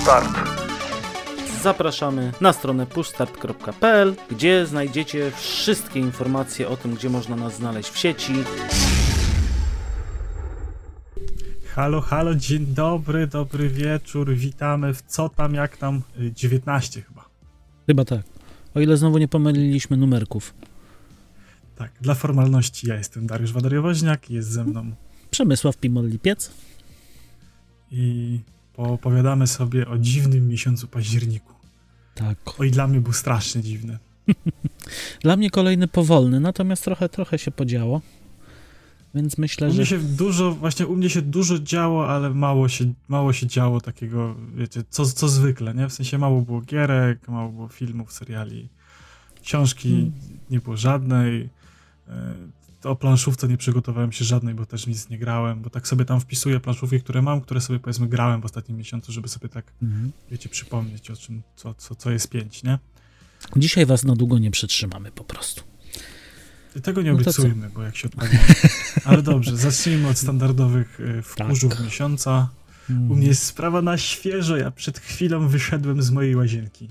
Start. Zapraszamy na stronę pushstart.pl, gdzie znajdziecie wszystkie informacje o tym, gdzie można nas znaleźć w sieci. Halo, halo, dzień dobry, dobry wieczór, witamy w co tam, jak tam, y, 19 chyba. Chyba tak. O ile znowu nie pomyliliśmy numerków. Tak, dla formalności ja jestem Dariusz Wadariowoźniak, jest ze mną Przemysław Pimol-Lipiec. i poopowiadamy sobie o dziwnym miesiącu październiku. Tak. Oj, dla mnie był strasznie dziwny. Dla mnie kolejny powolny, natomiast trochę, trochę się podziało. Więc myślę, U że mnie się dużo, właśnie u mnie się dużo działo, ale mało się, mało się działo takiego, wiecie, co, co zwykle, nie? W sensie mało było gierek, mało było filmów, seriali, książki Hmm. nie było żadnej. O planszówce nie przygotowałem się żadnej, bo też nic nie grałem, bo tak sobie tam wpisuję planszówki, które mam, które sobie powiedzmy grałem w ostatnim miesiącu, żeby sobie tak, Mhm. wiecie, przypomnieć o czym, co, co, co jest pięć, nie? dzisiaj was na długo nie przytrzymamy po prostu. I tego nie No obiecujmy, bo jak się odpalimy. Ale dobrze, zacznijmy od standardowych e, wkurzów Tak. miesiąca. U mnie jest sprawa na świeżo. Ja przed chwilą wyszedłem z mojej łazienki.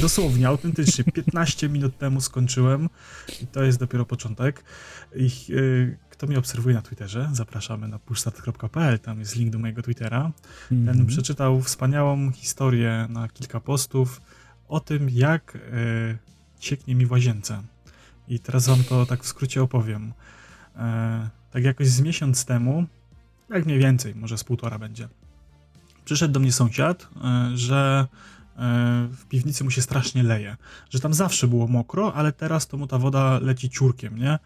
Dosłownie, autentycznie. 15 minut temu skończyłem i to jest dopiero początek. I, y, kto mnie obserwuje na Twitterze, zapraszamy na pushstat.pl, tam jest link do mojego Twittera. Ten Mhm. przeczytał wspaniałą historię na kilka postów o tym, jak y, cieknie mi w łazience. I teraz wam to tak w skrócie opowiem. E, tak jakoś z miesiąc temu, jak mniej więcej, może z półtora będzie, przyszedł do mnie sąsiad, e, że e, w piwnicy mu się strasznie leje. Że tam zawsze było mokro, ale teraz to mu ta woda leci ciurkiem, nie?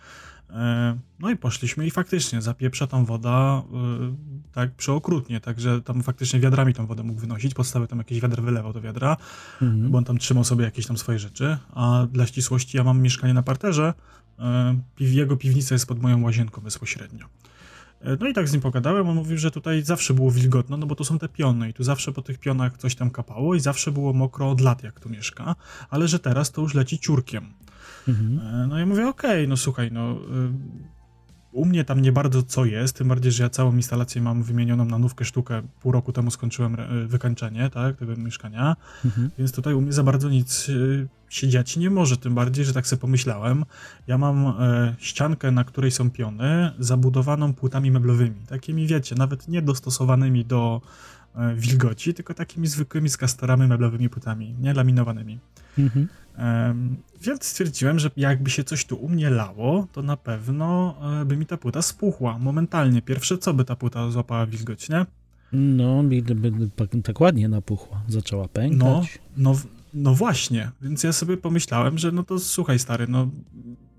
E, No i poszliśmy i faktycznie zapieprza tam woda e, tak przeokrutnie, także tam faktycznie wiadrami tą wodę mógł wynosić, podstawy tam jakieś wiadro wylewał do wiadra, Mhm. bo on tam trzymał sobie jakieś tam swoje rzeczy, a dla ścisłości ja mam mieszkanie na parterze, e, jego piwnica jest pod moją łazienką bezpośrednio. No i tak z nim pogadałem, on mówił, że tutaj zawsze było wilgotno, no bo to są te piony i tu zawsze po tych pionach coś tam kapało i zawsze było mokro od lat, jak tu mieszka, ale że teraz to już leci ciurkiem. Mhm. E, No i mówię, okej, no słuchaj, no y, u mnie tam nie bardzo co jest, tym bardziej, że ja całą instalację mam wymienioną na nówkę sztukę, pół roku temu skończyłem wykańczenie, tak, tego mieszkania, Mhm. więc tutaj u mnie za bardzo nic y, się dziać nie może, tym bardziej, że tak sobie pomyślałem, ja mam e, ściankę, na której są piony, zabudowaną płytami meblowymi, takimi wiecie, nawet nie dostosowanymi do wilgoci, tylko takimi zwykłymi z kastorami meblowymi płytami, nie laminowanymi. Mhm. Więc stwierdziłem, że jakby się coś tu u mnie lało, to na pewno e, by mi ta płyta spuchła momentalnie. Pierwsze co by ta płyta złapała wilgoć, nie? No, by, by, tak ładnie napuchła. Zaczęła No, pękać. no, w- no właśnie. Więc ja sobie pomyślałem, że no to słuchaj stary, no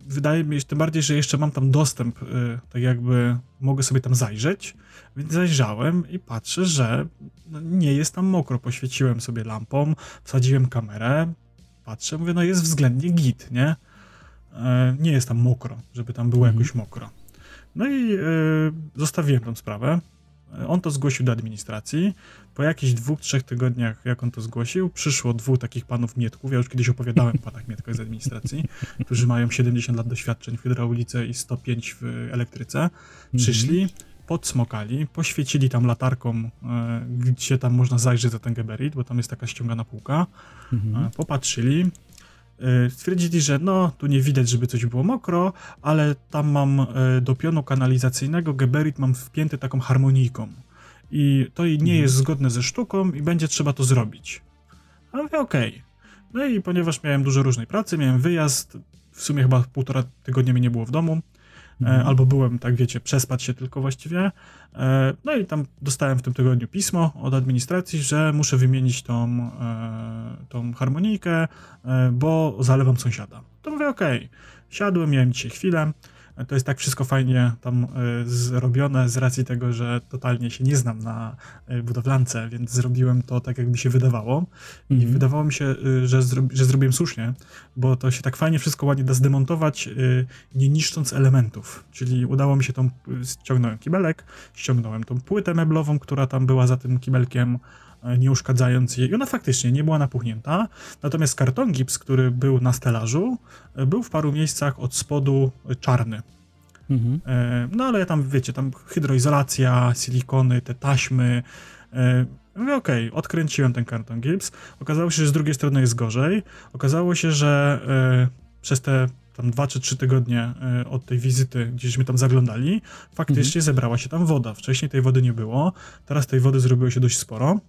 wydaje mi się, tym bardziej, że jeszcze mam tam dostęp, y, tak jakby mogę sobie tam zajrzeć, więc zajrzałem i patrzę, że no, nie jest tam mokro. Poświeciłem sobie lampą, wsadziłem kamerę, patrzę, mówię, no jest względnie git, nie? E, nie jest tam mokro, żeby tam było Mhm. jakoś mokro. No i y, zostawiłem tą sprawę. E, On to zgłosił do administracji. Po jakichś dwóch, trzech tygodniach, jak on to zgłosił, przyszło dwóch takich panów Mietków. Ja już kiedyś opowiadałem o panach Mietkach z administracji, którzy mają 70 lat doświadczeń w hydraulice i 105 w elektryce. Przyszli, podsmokali, poświecili tam latarką, e, gdzie tam można zajrzeć za ten geberit, bo tam jest taka ściągana półka. Mhm. E, Popatrzyli, e, stwierdzili, że no, tu nie widać, żeby coś było mokro, ale tam mam do pionu kanalizacyjnego geberit mam wpięty taką harmonijką. I to nie Mhm. jest zgodne ze sztuką i będzie trzeba to zrobić. A mówię, okej. No i ponieważ miałem dużo różnej pracy, miałem wyjazd, w sumie chyba półtora tygodnia mnie nie było w domu, Mhm. E, albo byłem, tak wiecie, przespać się tylko właściwie. E, No i tam dostałem w tym tygodniu pismo od administracji, że muszę wymienić tą, e, tą harmonijkę, bo zalewam sąsiada. To mówię, okej. Siadłem, miałem dzisiaj chwilę. E, To jest tak wszystko fajnie tam e, zrobione z racji tego, że totalnie się nie znam na e, budowlance, więc zrobiłem to tak, jakby się wydawało. I Mhm. wydawało mi się, y, że, zro że zrobiłem słusznie, bo to się tak fajnie wszystko ładnie da zdemontować, nie niszcząc elementów. Czyli udało mi się tą, ściągnąłem kibelek, ściągnąłem tą płytę meblową, która tam była za tym kibelkiem, nie uszkadzając jej. I ona faktycznie nie była napuchnięta. Natomiast karton gips, który był na stelażu, y, był w paru miejscach od spodu czarny. Mhm. E, No ale tam, wiecie, tam hydroizolacja, silikony, te taśmy. e, Mówię, okej, okay, odkręciłem ten karton gips. Okazało się, że z drugiej strony jest gorzej. Okazało się, że y, przez te tam dwa czy trzy tygodnie y, od tej wizyty, gdzieśmy tam zaglądali, faktycznie mhm. zebrała się tam woda. Wcześniej tej wody nie było, teraz tej wody zrobiło się dość sporo.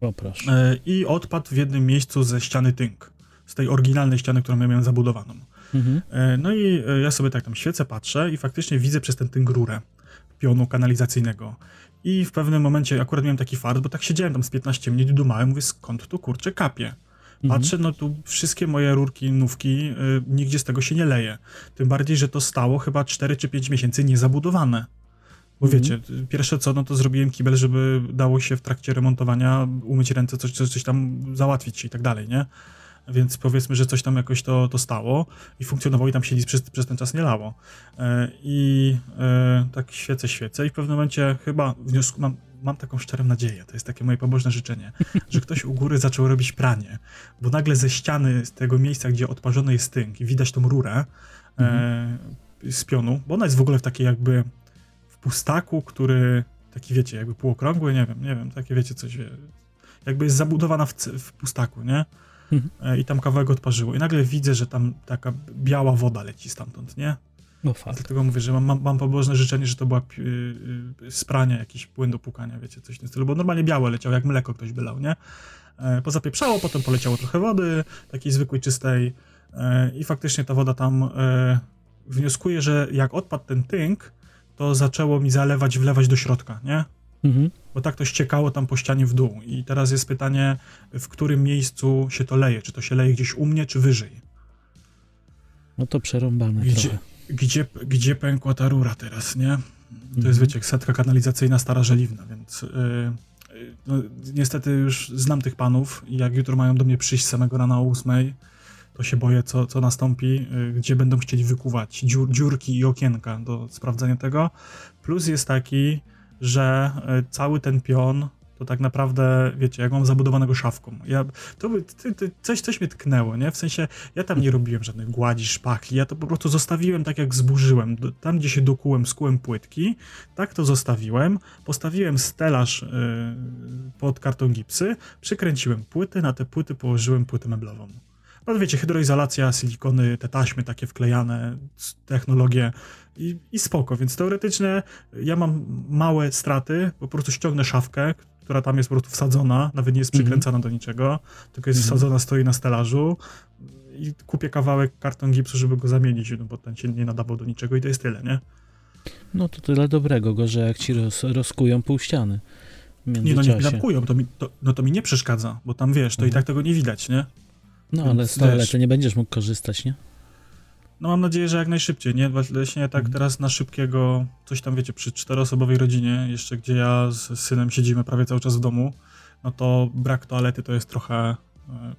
O, proszę. Y, I odpadł w jednym miejscu ze ściany tynk, z tej oryginalnej ściany, którą ja miałem zabudowaną. Mhm. No i ja sobie tak tam świecę, patrzę i faktycznie widzę przez ten tynk rurę pionu kanalizacyjnego. I w pewnym momencie akurat miałem taki fart, bo tak siedziałem tam z 15 minut i dumałem, mówię, skąd tu kurczę kapie? Mhm. Patrzę, no tu wszystkie moje rurki, nówki, y, nigdzie z tego się nie leje. Tym bardziej, że to stało chyba 4 czy 5 miesięcy niezabudowane. Bo mhm. wiecie, pierwsze co, no to zrobiłem kibel, żeby dało się w trakcie remontowania umyć ręce, coś, coś, tam załatwić i tak dalej, nie? więc powiedzmy, że coś tam jakoś to, to stało i funkcjonowało i tam się nic przez, przez ten czas nie lało. E, I e, tak świecę, świecę i w pewnym momencie chyba wniosku, mam, mam taką szczerą nadzieję, to jest takie moje pobożne życzenie, że ktoś u góry zaczął robić pranie, bo nagle ze ściany, z tego miejsca, gdzie odparzony jest tynk i widać tą rurę e, mhm. z pionu, bo ona jest w ogóle w takiej jakby pustaku, który taki wiecie, jakby półokrągły, nie wiem, nie wiem, takie wiecie coś, jakby jest zabudowana w, w pustaku, nie? Mhm. I tam kawałek odparzyło. I nagle widzę, że tam taka biała woda leci stamtąd, nie? No fakt. Dlatego mówię, że mam, mam, mam pobożne życzenie, że to była yy, sprania, jakiś płyn do pukania, wiecie, coś w tym stylu, bo normalnie białe leciało, jak mleko ktoś by lał, nie? E, pozapieprzało, potem poleciało trochę wody, takiej zwykłej, czystej e, i faktycznie ta woda tam e, wnioskuję, że jak odpadł ten tynk, to zaczęło mi zalewać, wlewać do środka, nie? Mhm. Bo tak to ściekało tam po ścianie w dół. I teraz jest pytanie, w którym miejscu się to leje? Czy to się leje gdzieś u mnie, czy wyżej? No to przerąbane gdzie, trochę. Gdzie, gdzie pękła ta rura teraz, nie? To mhm. jest, wiecie, setka kanalizacyjna stara żeliwna, więc yy, no, niestety już znam tych panów jak jutro mają do mnie przyjść samego rana o ósmej, to się boję, co, co nastąpi, yy, gdzie będą chcieli wykuwać dziur, dziurki i okienka do sprawdzenia tego. Plus jest taki, że e, cały ten pion to tak naprawdę, wiecie, jak mam zabudowanego szafką. Ja, to, to, coś, coś mnie tknęło, nie? W sensie, ja tam nie robiłem żadnych gładzi, szpachli, ja to po prostu zostawiłem tak, jak zburzyłem. Tam, gdzie się dokułem, skułem płytki, tak to zostawiłem. Postawiłem stelaż yy, pod karton gipsy, przykręciłem płyty, na te płyty położyłem płytę meblową. No wiecie, hydroizolacja, silikony, te taśmy takie wklejane, technologie i, i spoko, więc teoretycznie ja mam małe straty, po prostu ściągnę szafkę, która tam jest po prostu wsadzona, nawet nie jest mhm. przykręcana do niczego, tylko jest mhm. wsadzona, stoi na stelażu i kupię kawałek karton gipsu, żeby go zamienić, no bo ten się nie nadawał do niczego i to jest tyle, nie? No to tyle dobrego, gorzej jak ci roz, rozkują pół ściany. Nie, no nie napkują, to mi, to, no to mi nie przeszkadza, bo tam wiesz, to mhm. i tak tego nie widać, nie? No ale z toalety nie będziesz mógł korzystać, nie? No mam nadzieję, że jak najszybciej, nie? Właśnie tak mhm. teraz na szybkiego, coś tam wiecie, przy czteroosobowej rodzinie, jeszcze gdzie ja z synem siedzimy prawie cały czas w domu, no to brak toalety to jest trochę, e,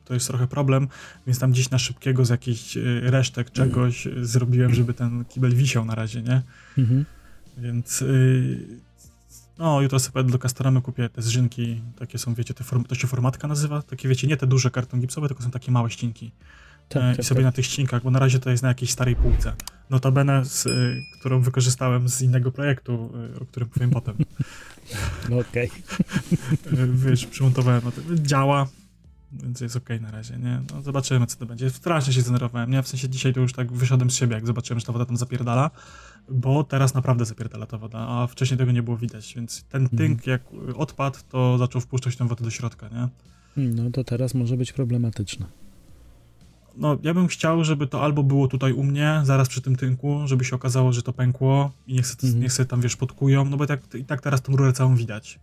to jest trochę problem, więc tam gdzieś na szybkiego z jakichś e, resztek czegoś zrobiłem, żeby ten kibel wisiał na razie, nie? Mhm. Więc y, no, jutro sobie do Castoramy kupię te zrzynki, takie są, wiecie, te form, to się formatka nazywa, takie, wiecie, nie te duże karton gipsowe, tylko są takie małe ścinki. Tak, e, tak, I sobie tak. na tych ścinkach, bo na razie to jest na jakiejś starej półce. Notabene, z, y, którą wykorzystałem z innego projektu, y, o którym powiem potem. No okej. Okay. Wiesz, przymontowałem, no to działa, więc jest okej okay na razie, nie? No zobaczymy, co to będzie. Strasznie się zdenerwowałem, nie? W sensie dzisiaj to już tak wyszedłem z siebie, jak zobaczyłem, że ta woda tam zapierdala, bo teraz naprawdę zapierdala ta woda, a wcześniej tego nie było widać, więc ten mhm. tynk jak odpadł, to zaczął wpuszczać tę wodę do środka, nie? No to teraz może być problematyczne. No, ja bym chciał, żeby to albo było tutaj u mnie, zaraz przy tym tynku, żeby się okazało, że to pękło i niech sobie, mhm. niech sobie tam, wiesz, podkują, no bo tak, i tak teraz tą rurę całą widać.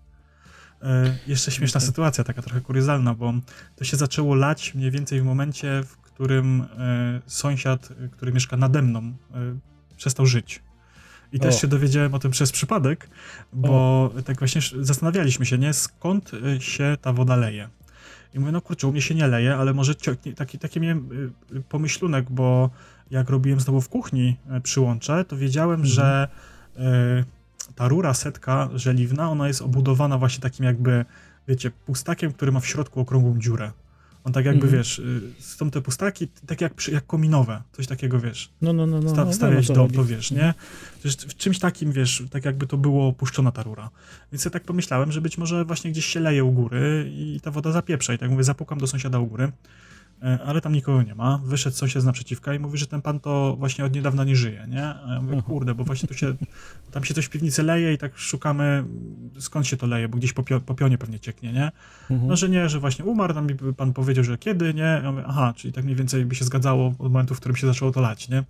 E, jeszcze śmieszna okay. sytuacja, taka trochę kuriozalna, bo to się zaczęło lać mniej więcej w momencie, w którym e, sąsiad, który mieszka nade mną, e, przestał żyć. I o. też się dowiedziałem o tym przez przypadek, bo o. tak właśnie zastanawialiśmy się, nie, skąd e, się ta woda leje. I mówię, no kurczę, u mnie się nie leje, ale może taki, taki miałem e, pomyślunek, bo jak robiłem znowu w kuchni przyłącze, to wiedziałem, mhm. że ta rura setka żeliwna, ona jest obudowana właśnie takim jakby, wiecie, pustakiem, który ma w środku okrągłą dziurę. On tak jakby, Mhm. wiesz, y, są te pustaki, tak jak, jak kominowe, coś takiego, wiesz, No, no, no, no. sta, no, stawiać wiem, o co dom, chodzi. to wiesz, nie? To jest w czymś takim, wiesz, tak jakby to było puszczona ta rura. Więc ja tak pomyślałem, że być może właśnie gdzieś się leje u góry i ta woda zapieprza. I tak mówię, zapukam do sąsiada u góry, ale tam nikogo nie ma. Wyszedł sąsiad z naprzeciwka i mówi, że ten pan to właśnie od niedawna nie żyje, nie? A ja mówię, Aha. kurde, bo właśnie tu się, tam się coś w piwnicy leje i tak szukamy, skąd się to leje, bo gdzieś po, pio, po pionie pewnie cieknie, nie? Mhm. No, że nie, że właśnie umarł, tam mi pan powiedział, że kiedy, nie? Ja mówię, aha, czyli tak mniej więcej by się zgadzało od momentu, w którym się zaczęło to lać, nie?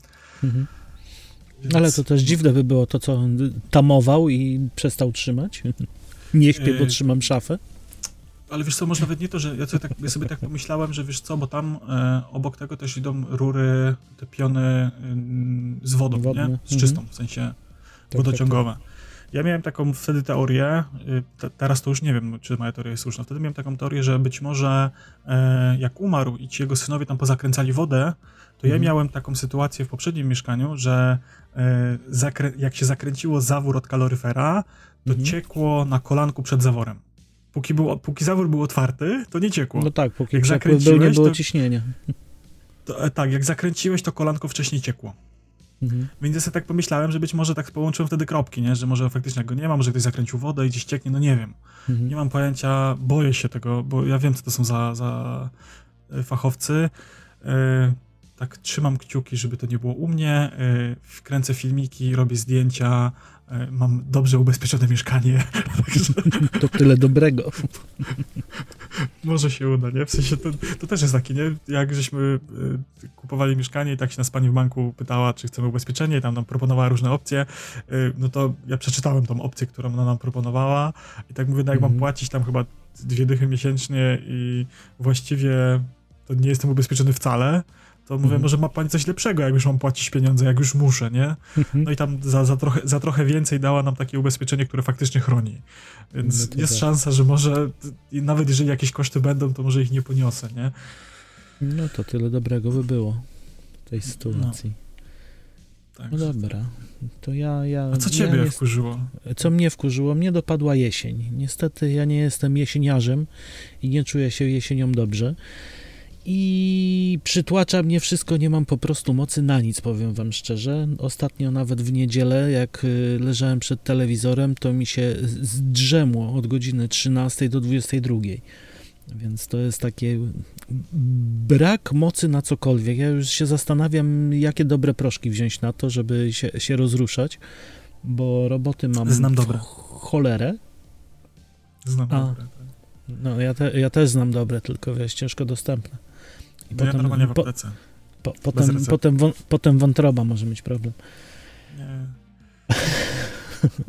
Mhm. Więc, Ale to też dziwne by było to, co on tamował i przestał trzymać. Nie śpię, bo Yy, trzymam szafę. Ale wiesz co, może nawet nie to, że ja sobie tak, ja sobie tak pomyślałem, że wiesz co, bo tam e, obok tego też idą rury, te piony ym, z wodą, Wodne, nie? Z mhm. czystą, w sensie Tak, wodociągowe. Ja miałem taką wtedy teorię, y, te, teraz to już nie wiem, czy moja teoria jest słuszna, wtedy miałem taką teorię, że być może e, jak umarł i ci jego synowie tam pozakręcali wodę, to ja Mhm. miałem taką sytuację w poprzednim mieszkaniu, że e, jak się zakręciło zawór od kaloryfera, to Mhm. ciekło na kolanku przed zaworem. Póki, był, póki zawór był otwarty, to nie ciekło. No tak, póki Jak przepływ był, nie zakręciłeś, było to- ciśnienia. To, e, tak, jak zakręciłeś, to kolanko wcześniej ciekło. Mhm. Więc ja sobie tak pomyślałem, że być może tak połączyłem wtedy kropki, nie? że może faktycznie go nie ma, może ktoś zakręcił wodę i gdzieś cieknie, no nie wiem. Mhm. Nie mam pojęcia, boję się tego, bo ja wiem, co to są za, za e, fachowcy. E, tak trzymam kciuki, żeby to nie było u mnie. E, wkręcę filmiki, robię zdjęcia. E, mam dobrze ubezpieczone mieszkanie. To tyle dobrego. może się uda, nie? W sensie to, to też jest takie, nie? Jak żeśmy e, kupowali mieszkanie i tak się nas pani w banku pytała, czy chcemy ubezpieczenie i tam nam proponowała różne opcje, e, no to ja przeczytałem tą opcję, którą ona nam proponowała i tak mówię, no jak mam Mhm. płacić tam chyba dwie dychy miesięcznie i właściwie to nie jestem ubezpieczony wcale, to mówię, Mhm. może ma pani coś lepszego, jak już mam płacić pieniądze, jak już muszę, nie? Mhm. No i tam za, za, trochę, za trochę więcej dała nam takie ubezpieczenie, które faktycznie chroni. Więc No jest tak. szansa, że może, nawet jeżeli jakieś koszty będą, to może ich nie poniosę, nie? No to tyle dobrego by było w tej sytuacji. No, Także- dobra. To ja, ja. A co ja ciebie nie- wkurzyło? Co mnie wkurzyło? Mnie dopadła jesień. Niestety ja nie jestem jesieniarzem i nie czuję się jesienią dobrze. I przytłacza mnie wszystko, nie mam po prostu mocy na nic, powiem wam szczerze. Ostatnio nawet w niedzielę, jak y, leżałem przed telewizorem, to mi się zdrzemło od godziny 13 do 22. Więc to jest takie brak mocy na cokolwiek. Ja już się zastanawiam, jakie dobre proszki wziąć na to, żeby się, się rozruszać, bo roboty mam Znam dobre. cholerę. Znam A. dobre. tak. No, ja, te, ja też znam dobre, tylko wiesz, ciężko dostępne. I No ja normalnie w po, aptece. po, bez potem, potem, wą, potem wątroba może mieć problem. Nie.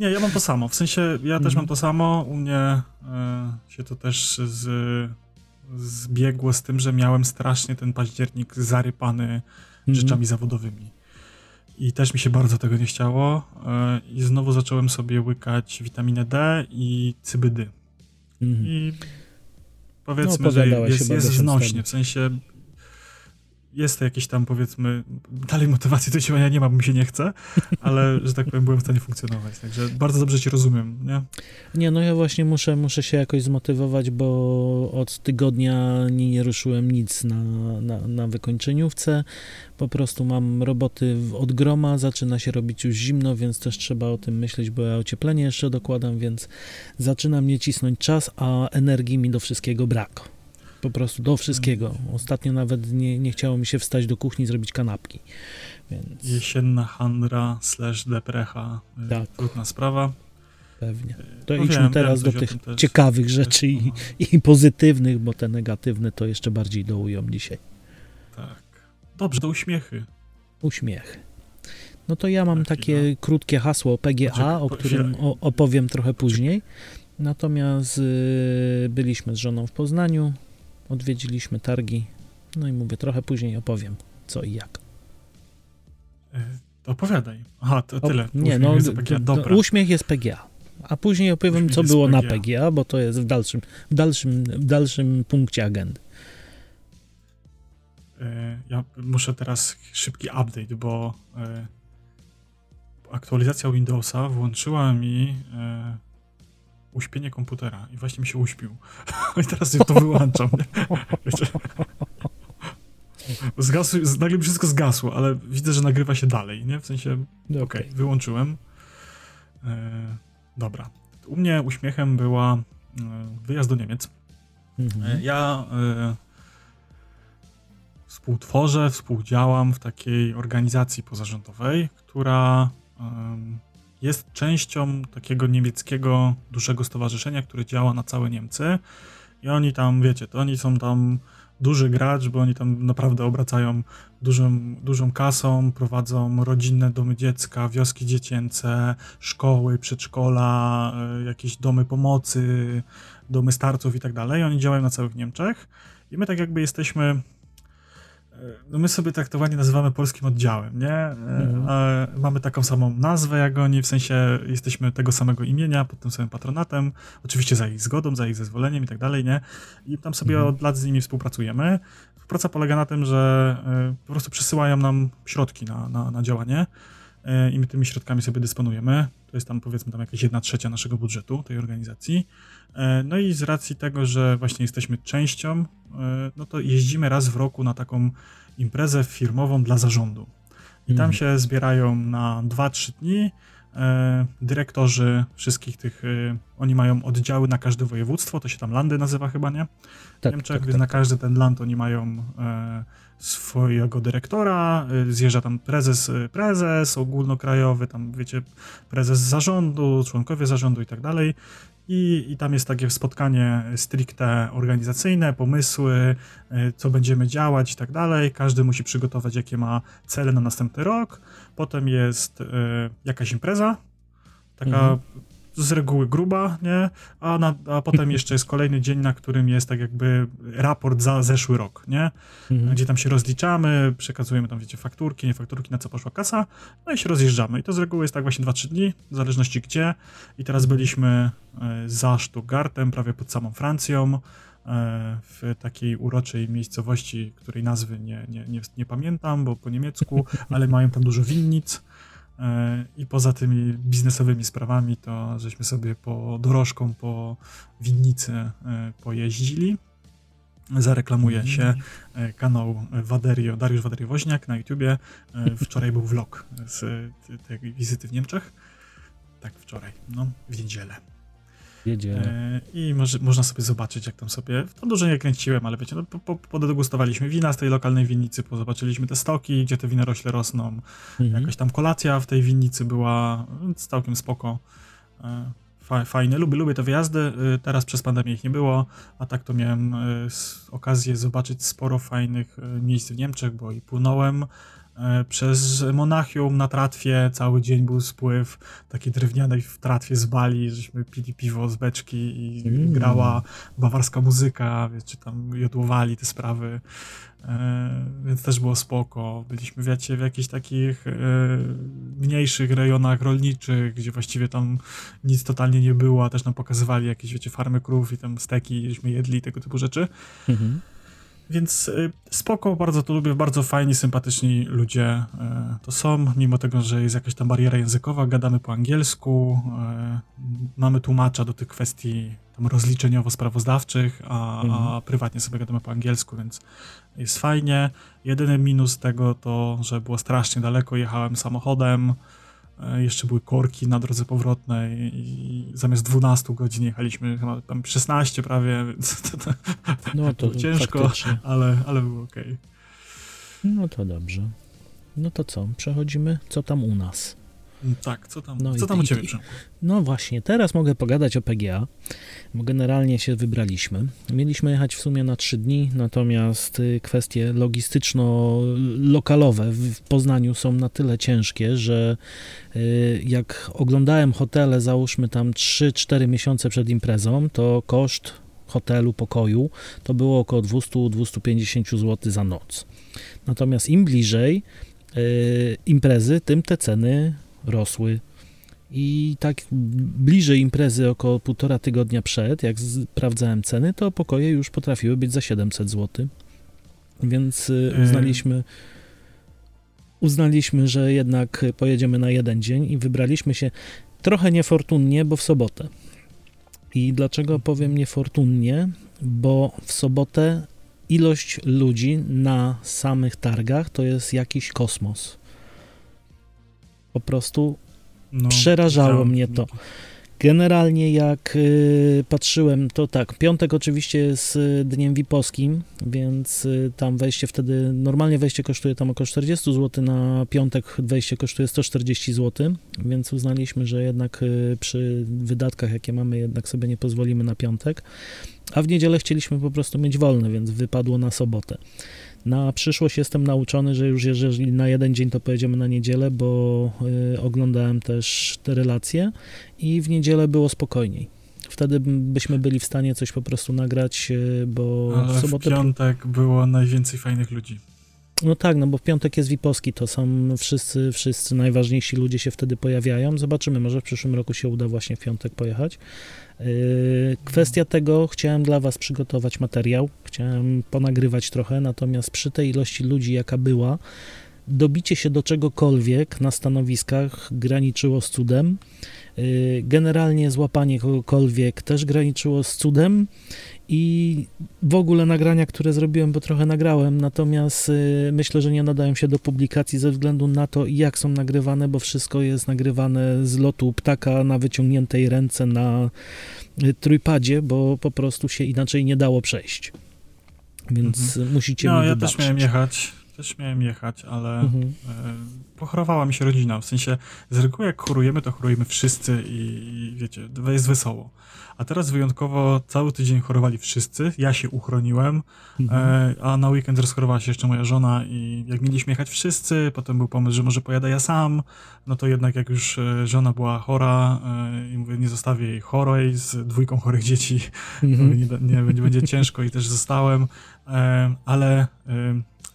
Nie, ja mam to samo. W sensie ja też Mhm. mam to samo. U mnie e, się to też z, zbiegło z tym, że miałem strasznie ten październik zarypany Mhm. rzeczami zawodowymi. I też mi się bardzo tego nie chciało. E, I znowu zacząłem sobie łykać witaminę D i cybydy. Mhm. I No, powiedzmy, że pogadałeś jest, jest znośnie. W sensie jest jakieś tam powiedzmy, dalej motywacji do działania nie ma, bo mi się nie chce, ale że tak powiem byłem w stanie funkcjonować. Także bardzo dobrze cię rozumiem, nie? Nie, no ja właśnie muszę, muszę się jakoś zmotywować, bo od tygodnia nie, nie ruszyłem nic na, na, na wykończeniówce. Po prostu mam roboty od groma, zaczyna się robić już zimno, więc też trzeba o tym myśleć, bo ja ocieplenie jeszcze dokładam, więc zaczyna mnie cisnąć czas, a energii mi do wszystkiego brak. Po prostu do wszystkiego. Ostatnio nawet nie, nie chciało mi się wstać do kuchni i zrobić kanapki. Więc Jesienna handra slash deprecha. Tak. Trudna sprawa. pewnie. To No idźmy wiem, teraz wiem do tych też. ciekawych rzeczy i, i pozytywnych, bo te negatywne to jeszcze bardziej dołują dzisiaj. Tak. Dobrze, to uśmiechy. Uśmiech. No to ja mam Taki, takie krótkie hasło PGA, Poczekaj, o którym opowiem trochę później. Natomiast y, byliśmy z żoną w Poznaniu, odwiedziliśmy targi, no i mówię, trochę później opowiem co i jak. To opowiadaj. Aha, to O, tyle. nie, no, jest PGA. Dobra. uśmiech jest PGA. A później opowiem, Uśmiech co było na PGA. PGA, bo to jest w dalszym, w dalszym, w dalszym punkcie agendy. E, Ja muszę teraz szybki update, bo e, aktualizacja Windowsa włączyła mi e, uśpienie komputera i właśnie mi się uśpił. I teraz ja to wyłączam. Zgasł, nagle wszystko zgasło, ale widzę, że nagrywa się dalej, nie? W sensie, okej, okay, wyłączyłem. E, dobra. U mnie uśmiechem była e, wyjazd do Niemiec. Mhm. E, ja e, współtworzę, współdziałam w takiej organizacji pozarządowej, która jest częścią takiego niemieckiego dużego stowarzyszenia, które działa na całe Niemcy. I oni tam, wiecie, to oni są tam duży gracz, bo oni tam naprawdę obracają dużą, dużą kasą, prowadzą rodzinne domy dziecka, wioski dziecięce, szkoły, przedszkola, e, jakieś domy pomocy, domy starców i tak dalej. Oni działają na całych Niemczech i my tak jakby jesteśmy no my sobie traktowani nazywamy polskim oddziałem, nie? Mhm. Mamy taką samą nazwę jak oni, w sensie jesteśmy tego samego imienia, pod tym samym patronatem, oczywiście za ich zgodą, za ich zezwoleniem i tak dalej, nie? I tam sobie mhm. od lat z nimi współpracujemy. Współpraca polega na tym, że e, po prostu przesyłają nam środki na, na, na działanie e, i my tymi środkami sobie dysponujemy. To jest tam powiedzmy tam jakaś jedna trzecia naszego budżetu tej organizacji. E, no i z racji tego, że właśnie jesteśmy częścią, no to jeździmy raz w roku na taką imprezę firmową dla zarządu. I tam mhm. się zbierają na 2-3 dni dyrektorzy wszystkich tych, oni mają oddziały na każde województwo, to się tam landy nazywa chyba, nie? W tak, Niemczech, tak, więc tak. na każdy ten land oni mają swojego dyrektora, y, zjeżdża tam prezes, y, prezes ogólnokrajowy, tam wiecie, prezes zarządu, członkowie zarządu i tak dalej. I, I tam jest takie spotkanie stricte organizacyjne, pomysły, y, co będziemy działać i tak dalej. Każdy musi przygotować, jakie ma cele na następny rok. Potem jest jakaś impreza, taka mhm z reguły gruba, nie? A, na, a potem jeszcze jest kolejny dzień, na którym jest tak jakby raport za zeszły rok, nie? Mhm. Gdzie tam się rozliczamy, przekazujemy tam, wiecie, fakturki, nie fakturki, na co poszła kasa, no i się rozjeżdżamy. I to z reguły jest tak właśnie 2-3 dni, w zależności gdzie. I teraz byliśmy e, za Stuttgartem, prawie pod samą Francją, e, w takiej uroczej miejscowości, której nazwy nie, nie, nie, nie pamiętam, bo po niemiecku, ale mają tam dużo winnic. I poza tymi biznesowymi sprawami, to żeśmy sobie po dorożką po winnicy e, pojeździli. Zareklamuje się e, kanał Waderio, Dariusz Waderio-Woźniak na YouTubie. E, wczoraj był vlog z tej wizyty w Niemczech. Tak, wczoraj, no, w niedzielę. E, I może, można sobie zobaczyć, jak tam sobie. To dużo nie kręciłem, ale wiecie, no, po, po, podegustowaliśmy wina z tej lokalnej winnicy, zobaczyliśmy te stoki, gdzie te rośle rosną. Mhm. Jakaś tam kolacja w tej winnicy była, więc całkiem spoko. E, fajne, lubię, lubię te wyjazdy. E, teraz przez pandemię ich nie było, a tak to miałem okazję zobaczyć sporo fajnych miejsc w Niemczech, bo i płynąłem przez Monachium na tratwie cały dzień był spływ taki drewnianej w tratwie z Bali, żeśmy pili piwo z beczki i mm. grała bawarska muzyka, czy tam jodłowali te sprawy, e, więc też było spoko. Byliśmy, wiecie, w jakichś takich e, mniejszych rejonach rolniczych, gdzie właściwie tam nic totalnie nie było, a też nam pokazywali jakieś, wiecie, farmy krów i tam steki, żeśmy jedli, tego typu rzeczy. Mhm. Więc y, spoko, bardzo to lubię, bardzo fajni, sympatyczni ludzie y, to są, mimo tego, że jest jakaś tam bariera językowa, gadamy po angielsku, y, mamy tłumacza do tych kwestii tam rozliczeniowo-sprawozdawczych, a, mhm. a prywatnie sobie gadamy po angielsku, więc jest fajnie. Jedyny minus tego to, że było strasznie daleko, jechałem samochodem, E, jeszcze były korki na drodze powrotnej i zamiast 12 godzin jechaliśmy chyba tam 16 prawie, więc to, to, no to ciężko, ale, ale było ok. No to dobrze. No to co? Przechodzimy, co tam u nas? Tak, co tam, no co tam i, u Ciebie, No właśnie, teraz mogę pogadać o PGA, bo generalnie się wybraliśmy. Mieliśmy jechać w sumie na trzy dni, natomiast y, kwestie logistyczno-lokalowe w Poznaniu są na tyle ciężkie, że y, jak oglądałem hotele, załóżmy tam 3-4 miesiące przed imprezą, to koszt hotelu, pokoju to było około 200-250 zł za noc. Natomiast im bliżej y, imprezy, tym te ceny rosły. I tak bliżej imprezy, około półtora tygodnia przed, jak sprawdzałem ceny, to pokoje już potrafiły być za 700 zł. Więc y, e. uznaliśmy, uznaliśmy, że jednak pojedziemy na jeden dzień i wybraliśmy się trochę niefortunnie, bo w sobotę. I dlaczego powiem niefortunnie? Bo w sobotę ilość ludzi na samych targach to jest jakiś kosmos. Po prostu No, przerażało mnie to. Generalnie jak y, patrzyłem, to tak, piątek oczywiście jest y, dniem VIP-owskim, więc y, tam wejście wtedy, normalnie wejście kosztuje tam około 40 zł, na piątek wejście kosztuje 140 zł, więc uznaliśmy, że jednak y, przy wydatkach, jakie mamy, jednak sobie nie pozwolimy na piątek, a w niedzielę chcieliśmy po prostu mieć wolne, więc wypadło na sobotę. Na przyszłość jestem nauczony, że już jeżeli na jeden dzień, to pojedziemy na niedzielę, bo y, oglądałem też te relacje i w niedzielę było spokojniej. Wtedy byśmy byli w stanie coś po prostu nagrać, y, bo Ale w w sobotę... piątek było najwięcej fajnych ludzi. No tak, no bo w piątek jest Wipowski, to są wszyscy, wszyscy najważniejsi ludzie się wtedy pojawiają. Zobaczymy, może w przyszłym roku się uda właśnie w piątek pojechać. Yy, Kwestia tego, chciałem dla Was przygotować materiał, chciałem ponagrywać trochę, natomiast przy tej ilości ludzi, jaka była, dobicie się do czegokolwiek na stanowiskach graniczyło z cudem. Yy, Generalnie złapanie kogokolwiek też graniczyło z cudem i w ogóle nagrania, które zrobiłem, bo trochę nagrałem, natomiast y, myślę, że nie nadają się do publikacji ze względu na to, jak są nagrywane, bo wszystko jest nagrywane z lotu ptaka na wyciągniętej ręce na y, trójpadzie, bo po prostu się inaczej nie dało przejść. Więc musicie No, mi ja wybaczyć. też miałem jechać, też miałem jechać, ale Mhm. e, pochorowała mi się rodzina. W sensie, z reguły jak chorujemy, to chorujemy wszyscy i, i wiecie, jest wesoło. A teraz wyjątkowo cały tydzień chorowali wszyscy, ja się uchroniłem, Mhm. E, a na weekend rozchorowała się jeszcze moja żona i jak mieliśmy jechać wszyscy, potem był pomysł, że może pojadę ja sam, no to jednak jak już e, żona była chora i mówię, nie zostawię jej chorej z dwójką chorych dzieci, Mhm. nie, nie, będzie, ciężko i też zostałem, ale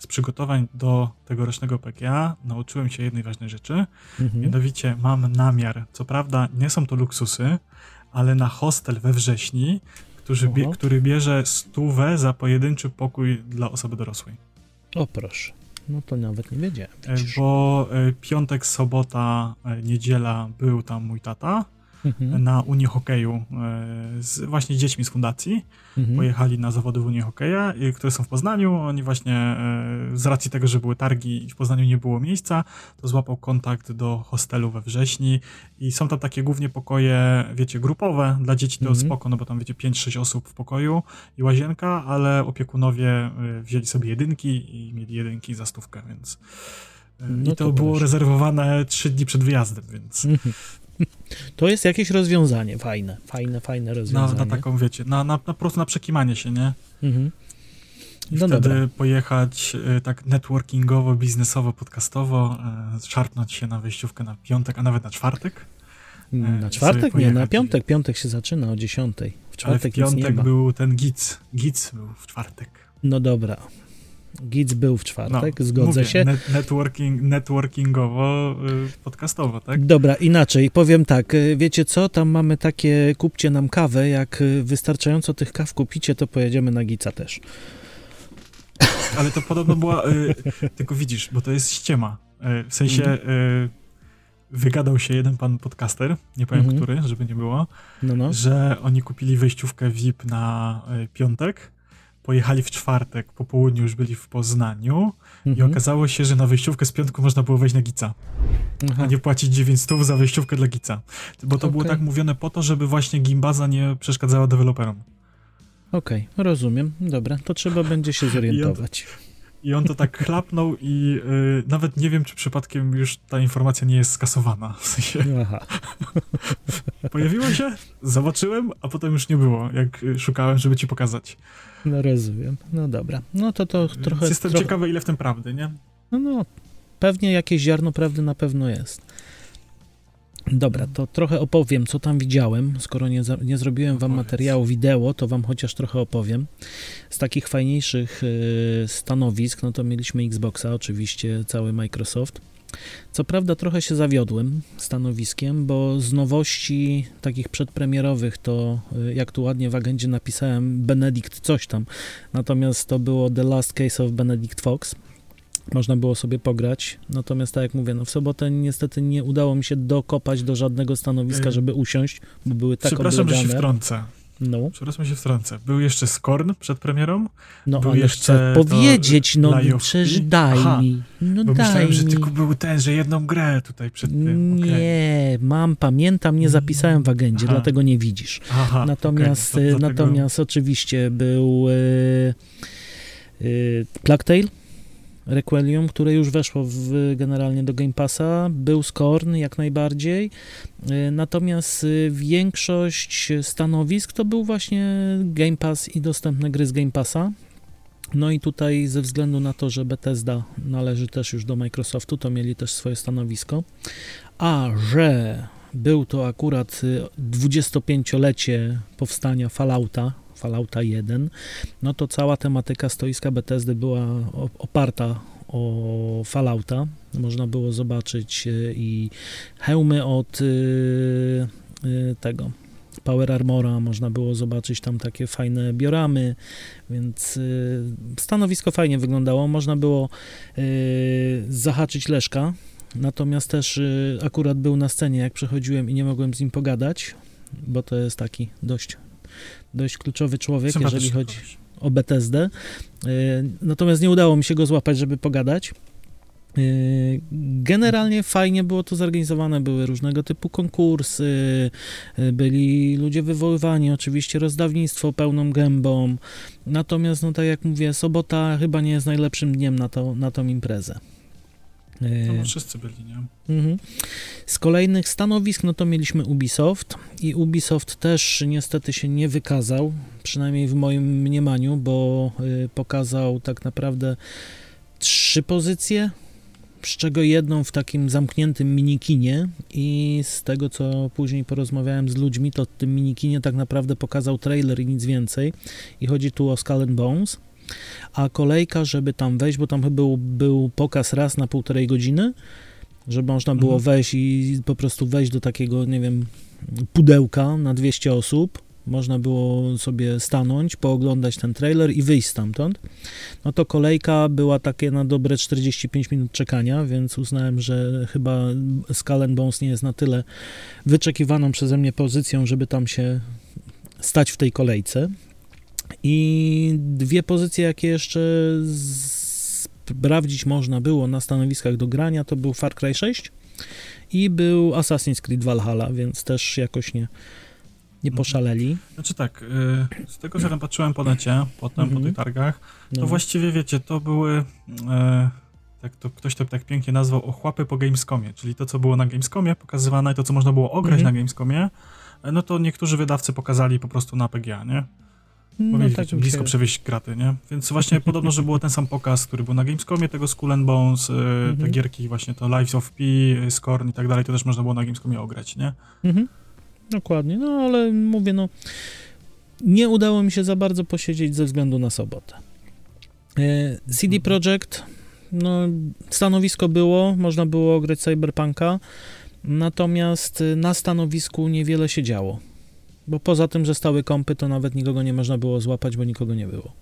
z przygotowań do tegorocznego PGA nauczyłem się jednej ważnej rzeczy, Mhm. mianowicie mam namiar, co prawda nie są to luksusy, ale na hostel we wrześni, który, bie, który bierze stówę za pojedynczy pokój dla osoby dorosłej. O proszę, no to nawet nie wiedziałem. E, widzisz. Bo e, piątek, sobota, e, niedziela był tam mój tata Mhm. na Unii Hokeju e, z właśnie dziećmi z fundacji. Mhm. Pojechali na zawody w Unii Hokeja, które są w Poznaniu. Oni właśnie e, z racji tego, że były targi i w Poznaniu nie było miejsca, to złapał kontakt do hostelu we wrześni i są tam takie głównie pokoje, wiecie, grupowe. Dla dzieci to Mhm. spoko, no bo tam wiecie 5-6 osób w pokoju i łazienka, ale opiekunowie e, wzięli sobie jedynki i mieli jedynki za stówkę, więc No i to, to było proszę. rezerwowane 3 dni przed wyjazdem, więc Mhm. To jest jakieś rozwiązanie, fajne, fajne, fajne na, rozwiązanie. na taką, wiecie, na, na, na po prostu na przekimanie się, nie? Mhm. I No wtedy dobra. pojechać y, tak networkingowo, biznesowo, podcastowo, y, szarpnąć się na wyjściówkę na piątek, a nawet na czwartek. Na sobie czwartek? Nie, na piątek. Piątek się zaczyna o 10. W Ale w czwartek nic nie piątek był ten gic. Gic był w czwartek. No dobra. Gic był w czwartek, no, zgodzę mówię, się. Net, networking, networkingowo, y, podcastowo, tak? Dobra, inaczej, powiem tak, y, wiecie co, tam mamy takie, kupcie nam kawę, jak y, wystarczająco tych kaw kupicie, to pojedziemy na Gica też. Ale to podobno była, y, tylko widzisz, bo to jest ściema. Y, w sensie Mhm. y, wygadał się jeden pan podcaster, nie powiem Mhm. który, żeby nie było, No, no. że oni kupili wejściówkę VIP na piątek, pojechali w czwartek, po południu już byli w Poznaniu i Mhm. okazało się, że na wejściówkę z piątku można było wejść na Gica, Aha. a nie płacić 900 za wejściówkę dla Gica. Bo to było Okej. tak mówione po to, żeby właśnie Gimbaza nie przeszkadzała deweloperom. Okej, rozumiem, dobra, to trzeba będzie się zorientować. I on to tak chlapnął i y, nawet nie wiem, czy przypadkiem już ta informacja nie jest skasowana. W sensie Aha, pojawiła się, zobaczyłem, a potem już nie było, jak y, szukałem, żeby ci pokazać. No rozumiem, no dobra, no to to Trochę, trochę, jestem trochę ciekawy, ile w tym prawdy, nie? no, no, pewnie jakieś ziarno prawdy na pewno jest. Dobra, to trochę opowiem, co tam widziałem. Skoro nie, za, nie zrobiłem wam materiału wideo, to wam chociaż trochę opowiem. Z takich fajniejszych y, stanowisk, no to mieliśmy Xboxa, oczywiście cały Microsoft. Co prawda trochę się zawiodłem stanowiskiem, bo z nowości takich przedpremierowych to, y, jak tu ładnie w agendzie napisałem, Benedict coś tam. Natomiast to było The Last Case of Benedict Fox. można było sobie pograć. Natomiast tak jak mówię, no w sobotę niestety nie udało mi się dokopać do żadnego stanowiska, żeby usiąść, bo były tak Przepraszam, że się oblegane. wtrącę. No, Przepraszam, się wtrącę. Był jeszcze Skorn przed premierą? no Był jeszcze chcę to powiedzieć, no of przecież daj Aha, mi, no Bo daj myślałem, że tylko był ten, że jedną grę tutaj przed tym. Okej. Nie, mam, pamiętam, nie zapisałem w agendzie, Aha. dlatego nie widzisz. Aha, Natomiast, okej, y, to dlatego- natomiast oczywiście był y, y, Plague Tale, Requiem, które już weszło w, generalnie do Game Passa, był Scorn jak najbardziej, y, natomiast y, większość stanowisk to był właśnie Game Pass i dostępne gry z Game Passa. No i tutaj ze względu na to, że Bethesda należy też już do Microsoftu, to mieli też swoje stanowisko, a że był to akurat y, 25-lecie powstania Fallouta, Fallouta 1, no to cała tematyka stoiska Bethesdy była oparta o Fallouta. Można było zobaczyć y, i hełmy od y, y, tego Power Armora, można było zobaczyć tam takie fajne bioramy, więc stanowisko fajnie wyglądało. Można było zahaczyć Leszka, natomiast też akurat był na scenie, jak przechodziłem i nie mogłem z nim pogadać, bo to jest taki dość, dość kluczowy człowiek, jeżeli chodzi o Bethesdę. Y, Natomiast nie udało mi się go złapać, żeby pogadać. Y, Generalnie fajnie było to zorganizowane, były różnego typu konkursy, y, byli ludzie wywoływani, oczywiście rozdawnictwo pełną gębą. Natomiast, no tak jak mówię, sobota chyba nie jest najlepszym dniem na, to, na tą imprezę. Y, No, bo wszyscy byli, nie? Mhm. Z kolejnych stanowisk, no to mieliśmy Ubisoft i Ubisoft też niestety się nie wykazał, przynajmniej w moim mniemaniu, bo y, pokazał tak naprawdę trzy pozycje, z czego jedną w takim zamkniętym minikinie i z tego, co później porozmawiałem z ludźmi, to w tym minikinie tak naprawdę pokazał trailer i nic więcej i chodzi tu o Skull Bones, a kolejka, żeby tam wejść, bo tam był, był pokaz raz na półtorej godziny, żeby można było Mhm. wejść i po prostu wejść do takiego, nie wiem, pudełka na 200 osób. Można było sobie stanąć, pooglądać ten trailer i wyjść stamtąd. No to kolejka była takie na dobre 45 minut czekania, więc uznałem, że chyba Skull Bones nie jest na tyle wyczekiwaną przeze mnie pozycją, żeby tam się stać w tej kolejce. I dwie pozycje, jakie jeszcze sprawdzić można było na stanowiskach do grania, to był Far Cry 6 i był Assassin's Creed Valhalla, więc też jakoś nie, nie Mhm. poszaleli. Znaczy tak, y, z tego co tam patrzyłem po necie, potem Mhm. po tych targach, to No. właściwie wiecie, to były, e, tak to ktoś to tak pięknie nazwał, ochłapy po Gamescomie, czyli to, co było na Gamescomie pokazywane, to, co można było ograć Mhm. na Gamescomie, no to niektórzy wydawcy pokazali po prostu na PGA, nie? No, mieli tak blisko się- przewieźć graty, nie? Więc właśnie podobno, że było ten sam pokaz, który był na Gamescomie, tego Skull and Bones, e, te Mhm. gierki właśnie to Lives of P, e, Scorn i tak dalej, to też można było na Gamescomie ograć, nie? Mhm. Dokładnie, no ale mówię, no nie udało mi się za bardzo posiedzieć ze względu na sobotę. E, CD Projekt, no stanowisko było, można było grać Cyberpunka, natomiast na stanowisku niewiele się działo. Bo poza tym, że stały kąpy, to nawet nikogo nie można było złapać, bo nikogo nie było.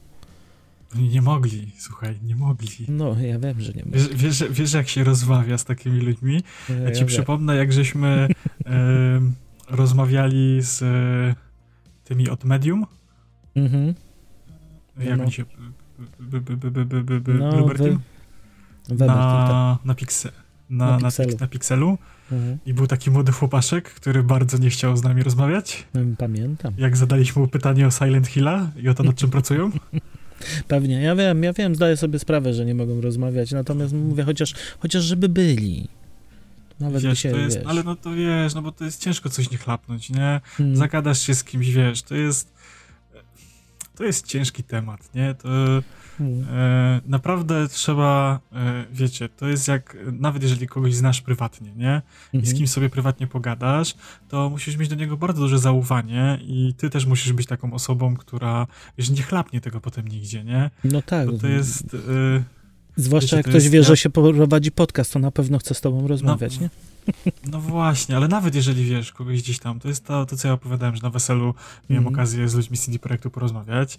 Oni nie mogli, słuchaj, nie mogli. No, ja wiem, że nie ma. Wiesz, wiesz, wiesz jak się rozmawia z takimi ludźmi? Ja ci wiem. przypomnę, jak żeśmy rozmawiali z e, tymi od Medium. Mhm. Jak No. oni się... No, Team? Weber, tak. Na, na, pikse, na, Na na, Pixelu. Mhm. I był taki młody chłopaszek, który bardzo nie chciał z nami rozmawiać. Mm, Pamiętam. Jak zadaliśmy mu pytanie o Silent Hilla i o to, nad czym pracują. Pewnie, ja wiem, ja wiem, zdaję sobie sprawę, że nie mogą rozmawiać, natomiast mówię, chociaż, chociaż żeby byli. Nawet by Wiesz, się, to jest, wiesz, ale no to wiesz, no bo to jest ciężko coś nie chlapnąć, nie? hmm, Zagadasz się z kimś, wiesz, to jest... To jest ciężki temat, nie? To hmm, e, naprawdę trzeba, e, wiecie, to jest jak, nawet jeżeli kogoś znasz prywatnie, nie? I z mhm. kim sobie prywatnie pogadasz, to musisz mieć do niego bardzo duże zaufanie i ty też musisz być taką osobą, która, wiesz, nie chlapnie tego potem nigdzie, nie? No tak, Bo to jest... E, zwłaszcza wiecie, jak to ktoś jest wie, że się prowadzi podcast, to na pewno chce z tobą rozmawiać, nie? No właśnie, ale nawet jeżeli wiesz, kogoś gdzieś tam, to jest to, to co ja opowiadałem, że na weselu miałem Mhm. okazję z ludźmi CD Projektu porozmawiać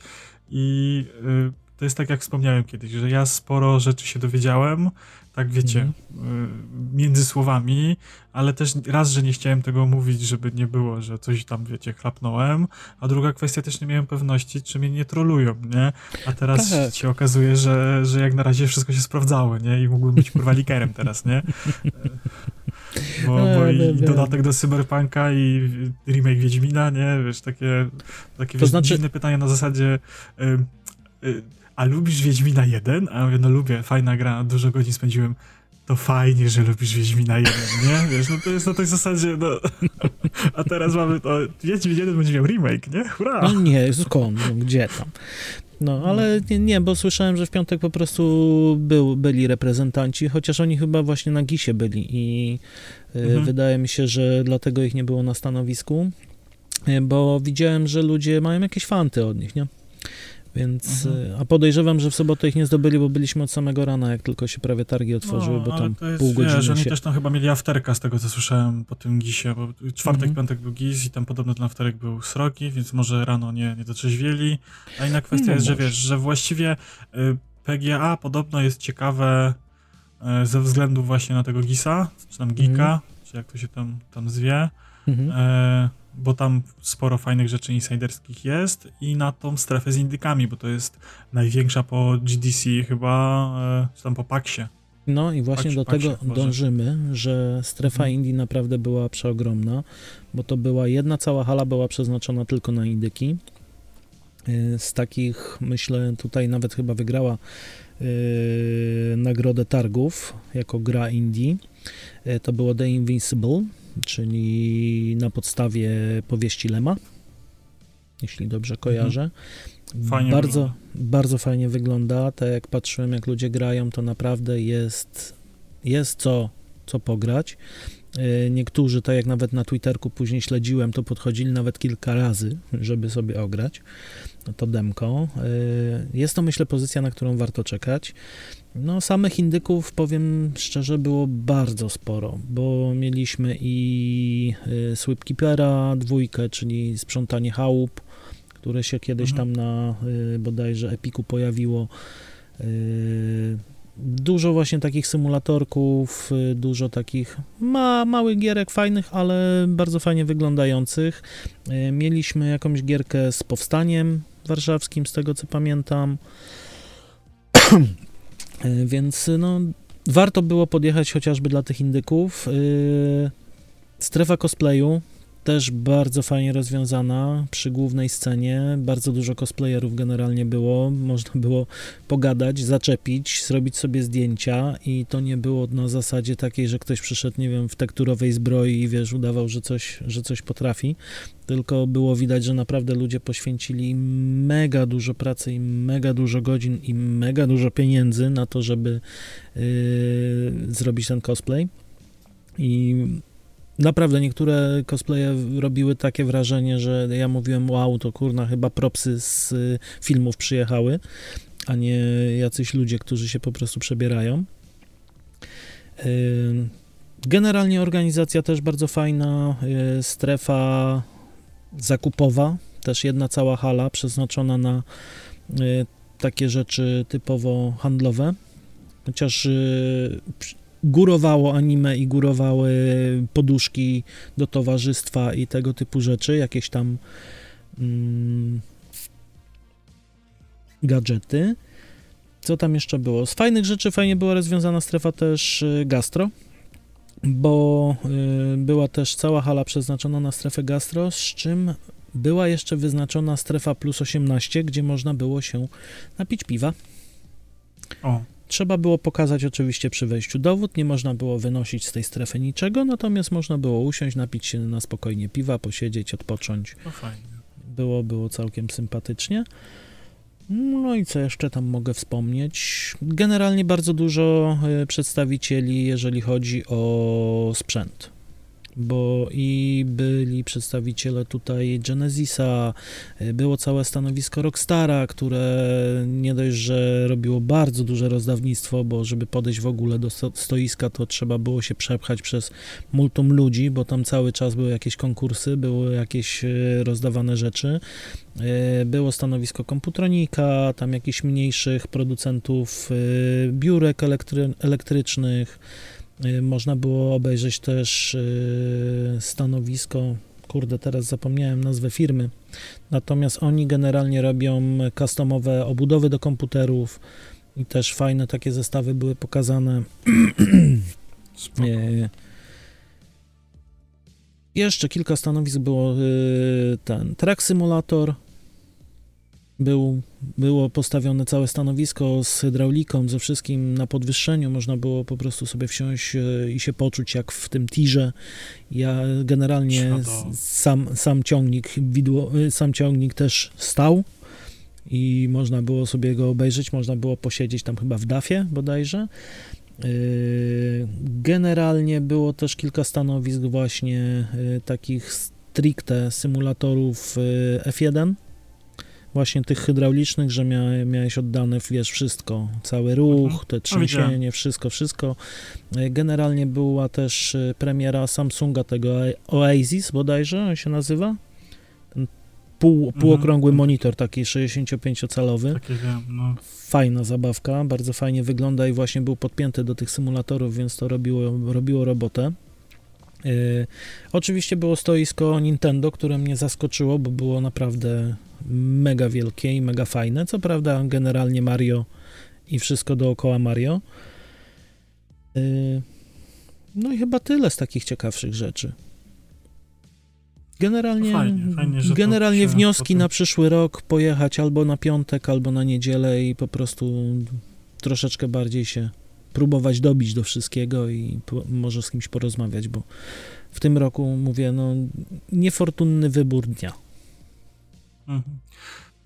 i y, to jest tak jak wspomniałem kiedyś, że ja sporo rzeczy się dowiedziałem, tak wiecie, mm. między słowami, ale też raz, że nie chciałem tego mówić, żeby nie było, że coś tam, wiecie, chlapnąłem, a druga kwestia też nie miałem pewności, czy mnie nie trolują, nie? A teraz tak. się okazuje, że, że jak na razie wszystko się sprawdzało, nie? I mógłbym być kurwa likerem teraz, nie? Bo, bo i, i, dodatek do Cyberpunka i remake Wiedźmina, nie? Wiesz, takie, takie to znaczy... dziwne pytania na zasadzie y, y, a lubisz Wiedźmina 1? A ja mówię, no lubię, fajna gra, dużo godzin spędziłem. To fajnie, że lubisz Wiedźmina 1, nie? Wiesz, no to jest na tej zasadzie, no. A teraz mamy to, Wiedźmin 1 będzie miał remake, nie? Hurra! No nie, skąd? No, gdzie tam? No, ale nie, nie, bo słyszałem, że w piątek po prostu był, byli reprezentanci, chociaż oni chyba właśnie na Gisie byli i y, mhm. wydaje mi się, że dlatego ich nie było na stanowisku, y, bo widziałem, że ludzie mają jakieś fanty od nich, nie? Więc, mhm. a podejrzewam, że w sobotę ich nie zdobyli, bo byliśmy od samego rana, jak tylko się prawie targi otworzyły, no, bo tam jest, pół godziny wiesz, oni się... też tam chyba mieli afterka z tego, co słyszałem po tym gisie, bo czwartek, mhm. piątek był gis i tam podobno ten afterek był srogi, więc może rano nie, nie dotrzeźwieli. A inna kwestia no, jest, może. że wiesz, że właściwie y, PGA podobno jest ciekawe y, ze względu właśnie na tego gisa, czy tam gika, mhm. czy jak to się tam, tam zwie. Mhm. Y, bo tam sporo fajnych rzeczy insiderskich jest i na tą strefę z indykami, bo to jest największa po GDC chyba, e, czy tam po Paxie. No i właśnie do tego dążymy, że strefa hmm. Indii naprawdę była przeogromna, bo to była jedna cała hala była przeznaczona tylko na indyki. E, z takich, myślę, tutaj nawet chyba wygrała yy, nagrodę targów jako gra Indii. To było The Invincible, czyli na podstawie powieści Lema, jeśli dobrze kojarzę. Mhm. Fajnie bardzo, wygląda. bardzo fajnie wygląda. Tak jak patrzyłem, jak ludzie grają, to naprawdę jest, jest co, co pograć. E, niektórzy, tak jak nawet na Twitterku później śledziłem, to podchodzili nawet kilka razy, żeby sobie ograć to demko. E, jest to, myślę, pozycja, na którą warto czekać. No, samych indyków, powiem szczerze, było bardzo sporo, bo mieliśmy i y, Sweepkeepera dwójkę, czyli sprzątanie chałup, które się kiedyś mhm. tam na y, bodajże Epiku pojawiło. Y, dużo właśnie takich symulatorków, dużo takich ma, małych gierek fajnych, ale bardzo fajnie wyglądających. Mieliśmy jakąś gierkę z powstaniem warszawskim, z tego co pamiętam. E, więc no, warto było podjechać chociażby dla tych indyków. E, strefa cosplayu też bardzo fajnie rozwiązana przy głównej scenie. Bardzo dużo cosplayerów generalnie było. Można było pogadać, zaczepić, zrobić sobie zdjęcia i to nie było na zasadzie takiej, że ktoś przyszedł, nie wiem, w tekturowej zbroi i wiesz, udawał, że coś, że coś potrafi. Tylko było widać, że naprawdę ludzie poświęcili mega dużo pracy i mega dużo godzin i mega dużo pieniędzy na to, żeby yy, zrobić ten cosplay. I Naprawdę niektóre cosplaye robiły takie wrażenie, że ja mówiłem, wow, to kurna, chyba propsy z y, filmów przyjechały, a nie jacyś ludzie, którzy się po prostu przebierają. Y, generalnie organizacja też bardzo fajna, y, strefa zakupowa, też jedna cała hala przeznaczona na takie rzeczy typowo handlowe. Chociaż górowało anime i górowały poduszki do towarzystwa i tego typu rzeczy, jakieś tam mm, gadżety. Co tam jeszcze było? Z fajnych rzeczy fajnie była rozwiązana strefa też y, gastro, bo y, była też cała hala przeznaczona na strefę gastro, z czym była jeszcze wyznaczona strefa plus 18, gdzie można było się napić piwa. O. Trzeba było pokazać oczywiście przy wejściu dowód, nie można było wynosić z tej strefy niczego, natomiast można było usiąść, napić się na spokojnie piwa, posiedzieć, odpocząć. No fajnie. Było, było całkiem sympatycznie. No i co jeszcze tam mogę wspomnieć? Generalnie bardzo dużo e, przedstawicieli, jeżeli chodzi o sprzęt. Bo i byli przedstawiciele tutaj Genesisa, y, było całe stanowisko Rockstara, które nie dość, że robiło bardzo duże rozdawnictwo, bo żeby podejść w ogóle do stoiska, to trzeba było się przepchać przez multum ludzi, bo tam cały czas były jakieś konkursy, były jakieś y, rozdawane rzeczy. Y, było stanowisko komputronika, tam jakichś mniejszych producentów biurek elektry elektrycznych, można było obejrzeć też y, stanowisko, kurde, teraz zapomniałem nazwę firmy, natomiast oni generalnie robią customowe obudowy do komputerów i też fajne takie zestawy były pokazane. Spoko. Y, jeszcze kilka stanowisk było ten Track Simulator, był, było postawione całe stanowisko z hydrauliką, ze wszystkim na podwyższeniu. Można było po prostu sobie wsiąść e, i się poczuć jak w tym tirze. Ja generalnie sam, sam, ciągnik, widło, e, sam ciągnik też stał i można było sobie go obejrzeć, można było posiedzieć tam chyba w dafie bodajże. E, generalnie było też kilka stanowisk właśnie takich stricte symulatorów F1 właśnie tych hydraulicznych, że mia, miałeś oddane, wiesz, wszystko, cały ruch, mhm. te trzęsienie, wszystko, wszystko. E, generalnie była też e, premiera Samsunga, tego Oasis bodajże się nazywa. Ten pół, mhm. półokrągły monitor, taki 65-calowy. Takie wiem, no. Fajna zabawka, bardzo fajnie wygląda i właśnie był podpięty do tych symulatorów, więc to robiło, robiło robotę. Yy, oczywiście było stoisko Nintendo, które mnie zaskoczyło, bo było naprawdę mega wielkie i mega fajne. Co prawda, generalnie Mario i wszystko dookoła Mario. Yy, no i chyba tyle z takich ciekawszych rzeczy. Generalnie, fajnie, fajnie, generalnie wnioski potem... na przyszły rok pojechać albo na piątek, albo na niedzielę i po prostu troszeczkę bardziej się próbować dobić do wszystkiego i może z kimś porozmawiać, bo w tym roku mówię, no niefortunny wybór dnia. Mhm.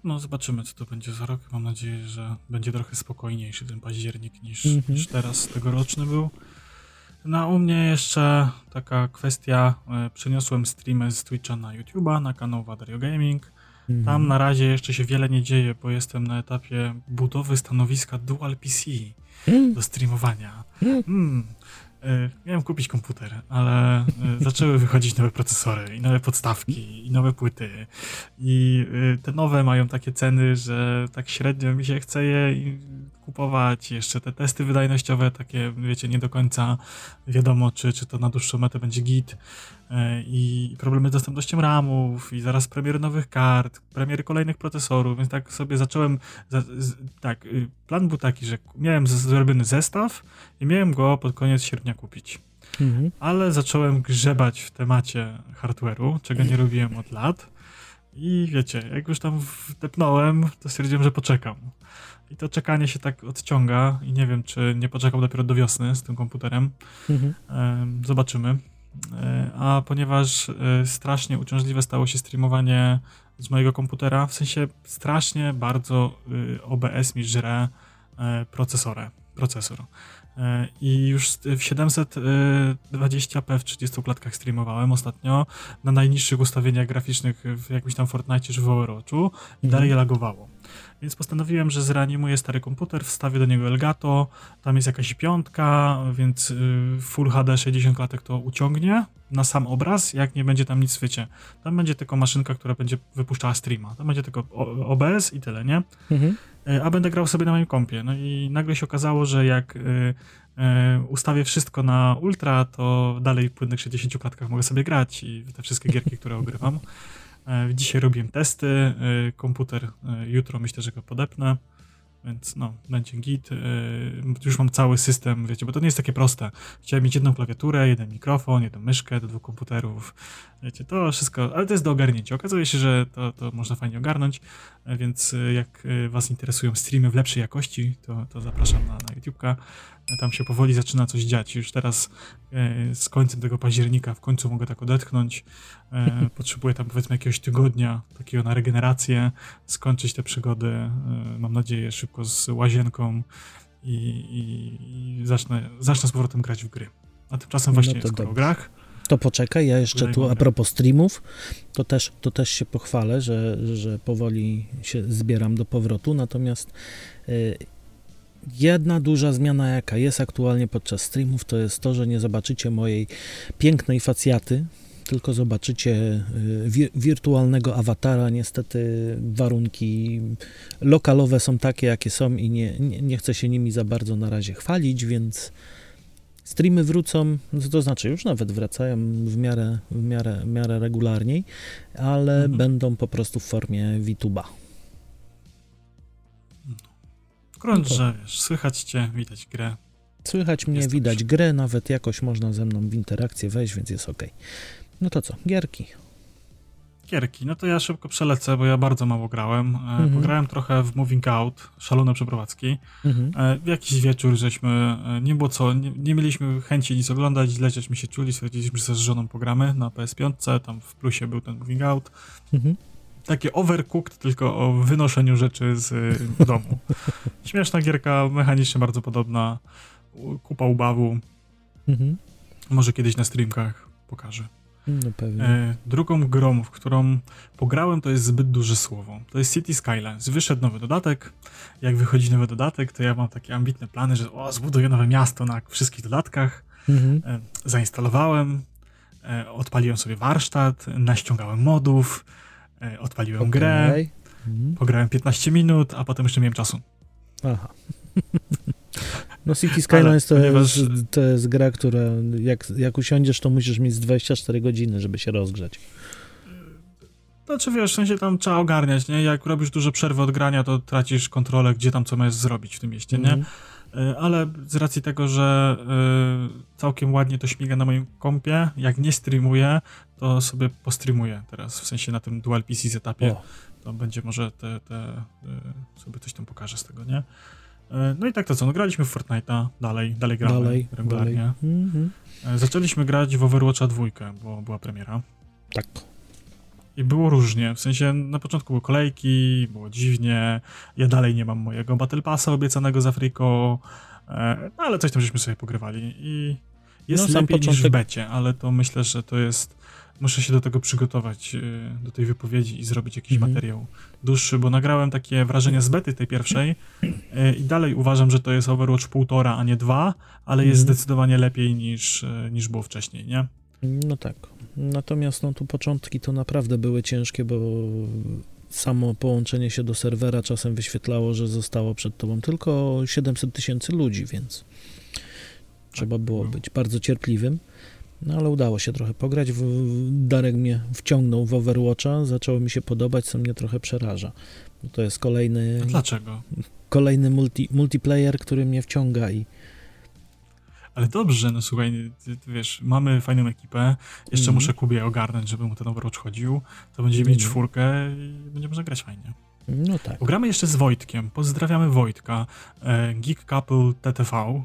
No, zobaczymy, co to będzie za rok. Mam nadzieję, że będzie trochę spokojniejszy ten październik niż, mhm. niż teraz tegoroczny był. No, u mnie jeszcze taka kwestia. E, przeniosłem streamy z Twitcha na YouTube'a, na kanał Wadario Gaming. Mhm. Tam na razie jeszcze się wiele nie dzieje, bo jestem na etapie budowy stanowiska Dual PC mm. do streamowania. Mm. mm. E, miałem kupić komputer, ale e, zaczęły wychodzić nowe procesory i nowe podstawki i nowe płyty. I e, te nowe mają takie ceny, że tak średnio mi się chce je kupować. Jeszcze te testy wydajnościowe, takie wiecie, nie do końca wiadomo, czy, czy to na dłuższą metę będzie git. E, I problemy z dostępnością RAMów, i zaraz premiery nowych kart, premiery kolejnych procesorów, więc tak sobie zacząłem. Za, z, tak, y, plan był taki, że miałem zrobiony zestaw i miałem go pod koniec sierpnia kupić. Mhm. Ale zacząłem grzebać w temacie hardware'u, czego nie robiłem od lat. I wiecie, jak już tam wdepnąłem, to stwierdziłem, że poczekam. I to czekanie się tak odciąga i nie wiem, czy nie poczekał dopiero do wiosny z tym komputerem. Mhm. Zobaczymy. E, a ponieważ e, strasznie uciążliwe stało się streamowanie z mojego komputera, w sensie strasznie bardzo y, OBS mi żre e, procesorę, procesor. I już w 720p w 30 klatkach streamowałem ostatnio na najniższych ustawieniach graficznych w jakimś tam Fortnite czy w Overwatchu i mhm. dalej lagowało. Więc postanowiłem, że zreanimuję stary komputer, wstawię do niego Elgato, tam jest jakaś piątka, więc y, Full HD 60 klatek to uciągnie na sam obraz, jak nie będzie tam nic wiecie. Tam będzie tylko maszynka, która będzie wypuszczała streama. Tam będzie tylko OBS i tyle, nie? Mhm. Y, a będę grał sobie na moim kompie. No i nagle się okazało, że jak y, ustawię wszystko na ultra, to dalej w płynnych 60 klatkach mogę sobie grać i te wszystkie gierki, które ogrywam. E, dzisiaj robiłem testy, e, komputer e, jutro myślę, że go podepnę, więc no, będzie git. Już mam cały system, wiecie, bo to nie jest takie proste. Chciałem mieć jedną klawiaturę, jeden mikrofon, jedną myszkę do dwóch komputerów. Wiecie, to wszystko, ale to jest do ogarnięcia. Okazuje się, że to, to można fajnie ogarnąć, więc jak was interesują streamy w lepszej jakości, to, to zapraszam na, na YouTube'ka tam się powoli zaczyna coś dziać. Już teraz e, z końcem tego października w końcu mogę tak odetchnąć. E, potrzebuję tam powiedzmy jakiegoś tygodnia takiego na regenerację, skończyć te przygody, e, mam nadzieję, szybko z łazienką i, i, i zacznę, zacznę z powrotem grać w gry. A tymczasem no właśnie no skoro o grach, To poczekaj, ja jeszcze tu a propos streamów, to też, to też się pochwalę, że, że powoli się zbieram do powrotu, natomiast y, jedna duża zmiana, jaka jest aktualnie podczas streamów, to jest to, że nie zobaczycie mojej pięknej facjaty, tylko zobaczycie y, wirtualnego awatara. Niestety warunki lokalowe są takie, jakie są i nie, nie, nie chcę się nimi za bardzo na razie chwalić, więc streamy wrócą, to znaczy już nawet wracają w miarę, w miarę, w miarę regularniej, ale mhm. będą po prostu w formie VTube'a. Grunt, no że wiesz, słychać cię, widać grę. Słychać mnie, widać grę, nawet jakoś można ze mną w interakcję wejść, więc jest ok. No to co, gierki. Gierki, no to ja szybko przelecę, bo ja bardzo mało grałem. E, mhm. Pograłem trochę w Moving Out, szalone przeprowadzki. Mhm. E, w jakiś wieczór żeśmy, e, nie było co, nie, nie, mieliśmy chęci nic oglądać, źle żeśmy się czuli, stwierdziliśmy, że z żoną pogramy na PS5, tam w plusie był ten Moving Out. Mhm. Takie overcooked, tylko o wynoszeniu rzeczy z domu. Śmieszna gierka, mechanicznie bardzo podobna, kupa ubawu. Mhm. Może kiedyś na streamkach pokażę. No pewnie. E, drugą grą, w którą pograłem, to jest zbyt duże słowo. To jest City Skylines. Wyszedł nowy dodatek. Jak wychodzi nowy dodatek, to ja mam takie ambitne plany, że o, zbuduję nowe miasto na wszystkich dodatkach. Mhm. E, zainstalowałem, e, odpaliłem sobie warsztat, naściągałem modów, odpaliłem okay. grę, mhm. pograłem 15 minut, a potem jeszcze miałem czasu. Aha. No City Skylines to, ponieważ... jest, to jest gra, która jak, jak usiądziesz, to musisz mieć z 24 godziny, żeby się rozgrzać. Znaczy wiesz, w sensie tam trzeba ogarniać, nie? Jak robisz duże przerwy od grania, to tracisz kontrolę, gdzie tam co masz zrobić w tym mieście, nie? Mm. Ale z racji tego, że y, całkiem ładnie to śmiga na moim kompie, jak nie streamuję, to sobie postreamuję teraz, w sensie na tym dual PC etapie. O. To będzie może te, te y, sobie coś tam pokażę z tego, nie? E, no i tak to co, no graliśmy w Fortnite'a dalej, dalej gramy dalej, regularnie. Dalej. Mhm. E, zaczęliśmy grać w Overwatcha 2, bo była premiera. Tak. I było różnie, w sensie na początku były kolejki, było dziwnie, ja dalej nie mam mojego Battle Passa obiecanego z Afriko, e, no ale coś tam żeśmy sobie pogrywali i jest no, lepiej początek... niż w becie, ale to myślę, że to jest muszę się do tego przygotować, y, do tej wypowiedzi i zrobić jakiś mhm. materiał dłuższy, bo nagrałem takie wrażenia z bety tej pierwszej y, i dalej uważam, że to jest Overwatch półtora, a nie dwa, ale jest mhm. zdecydowanie lepiej niż, y, niż było wcześniej, nie? No tak. Natomiast no tu początki to naprawdę były ciężkie, bo samo połączenie się do serwera czasem wyświetlało, że zostało przed tobą tylko 700 tysięcy ludzi, więc trzeba tak, było no. być bardzo cierpliwym. No ale udało się trochę pograć. Darek mnie wciągnął w Overwatcha, zaczęło mi się podobać, co mnie trochę przeraża. To jest kolejny. Dlaczego? Kolejny multi, multiplayer, który mnie wciąga i. Ale dobrze, no słuchaj, wiesz, mamy fajną ekipę. Jeszcze mm. muszę Kubie ogarnąć, żeby mu ten Overwatch chodził. To będziemy mieć mm. czwórkę i będzie można grać fajnie. No tak. Pogramy jeszcze z Wojtkiem. Pozdrawiamy Wojtka. E, Geek Couple TTV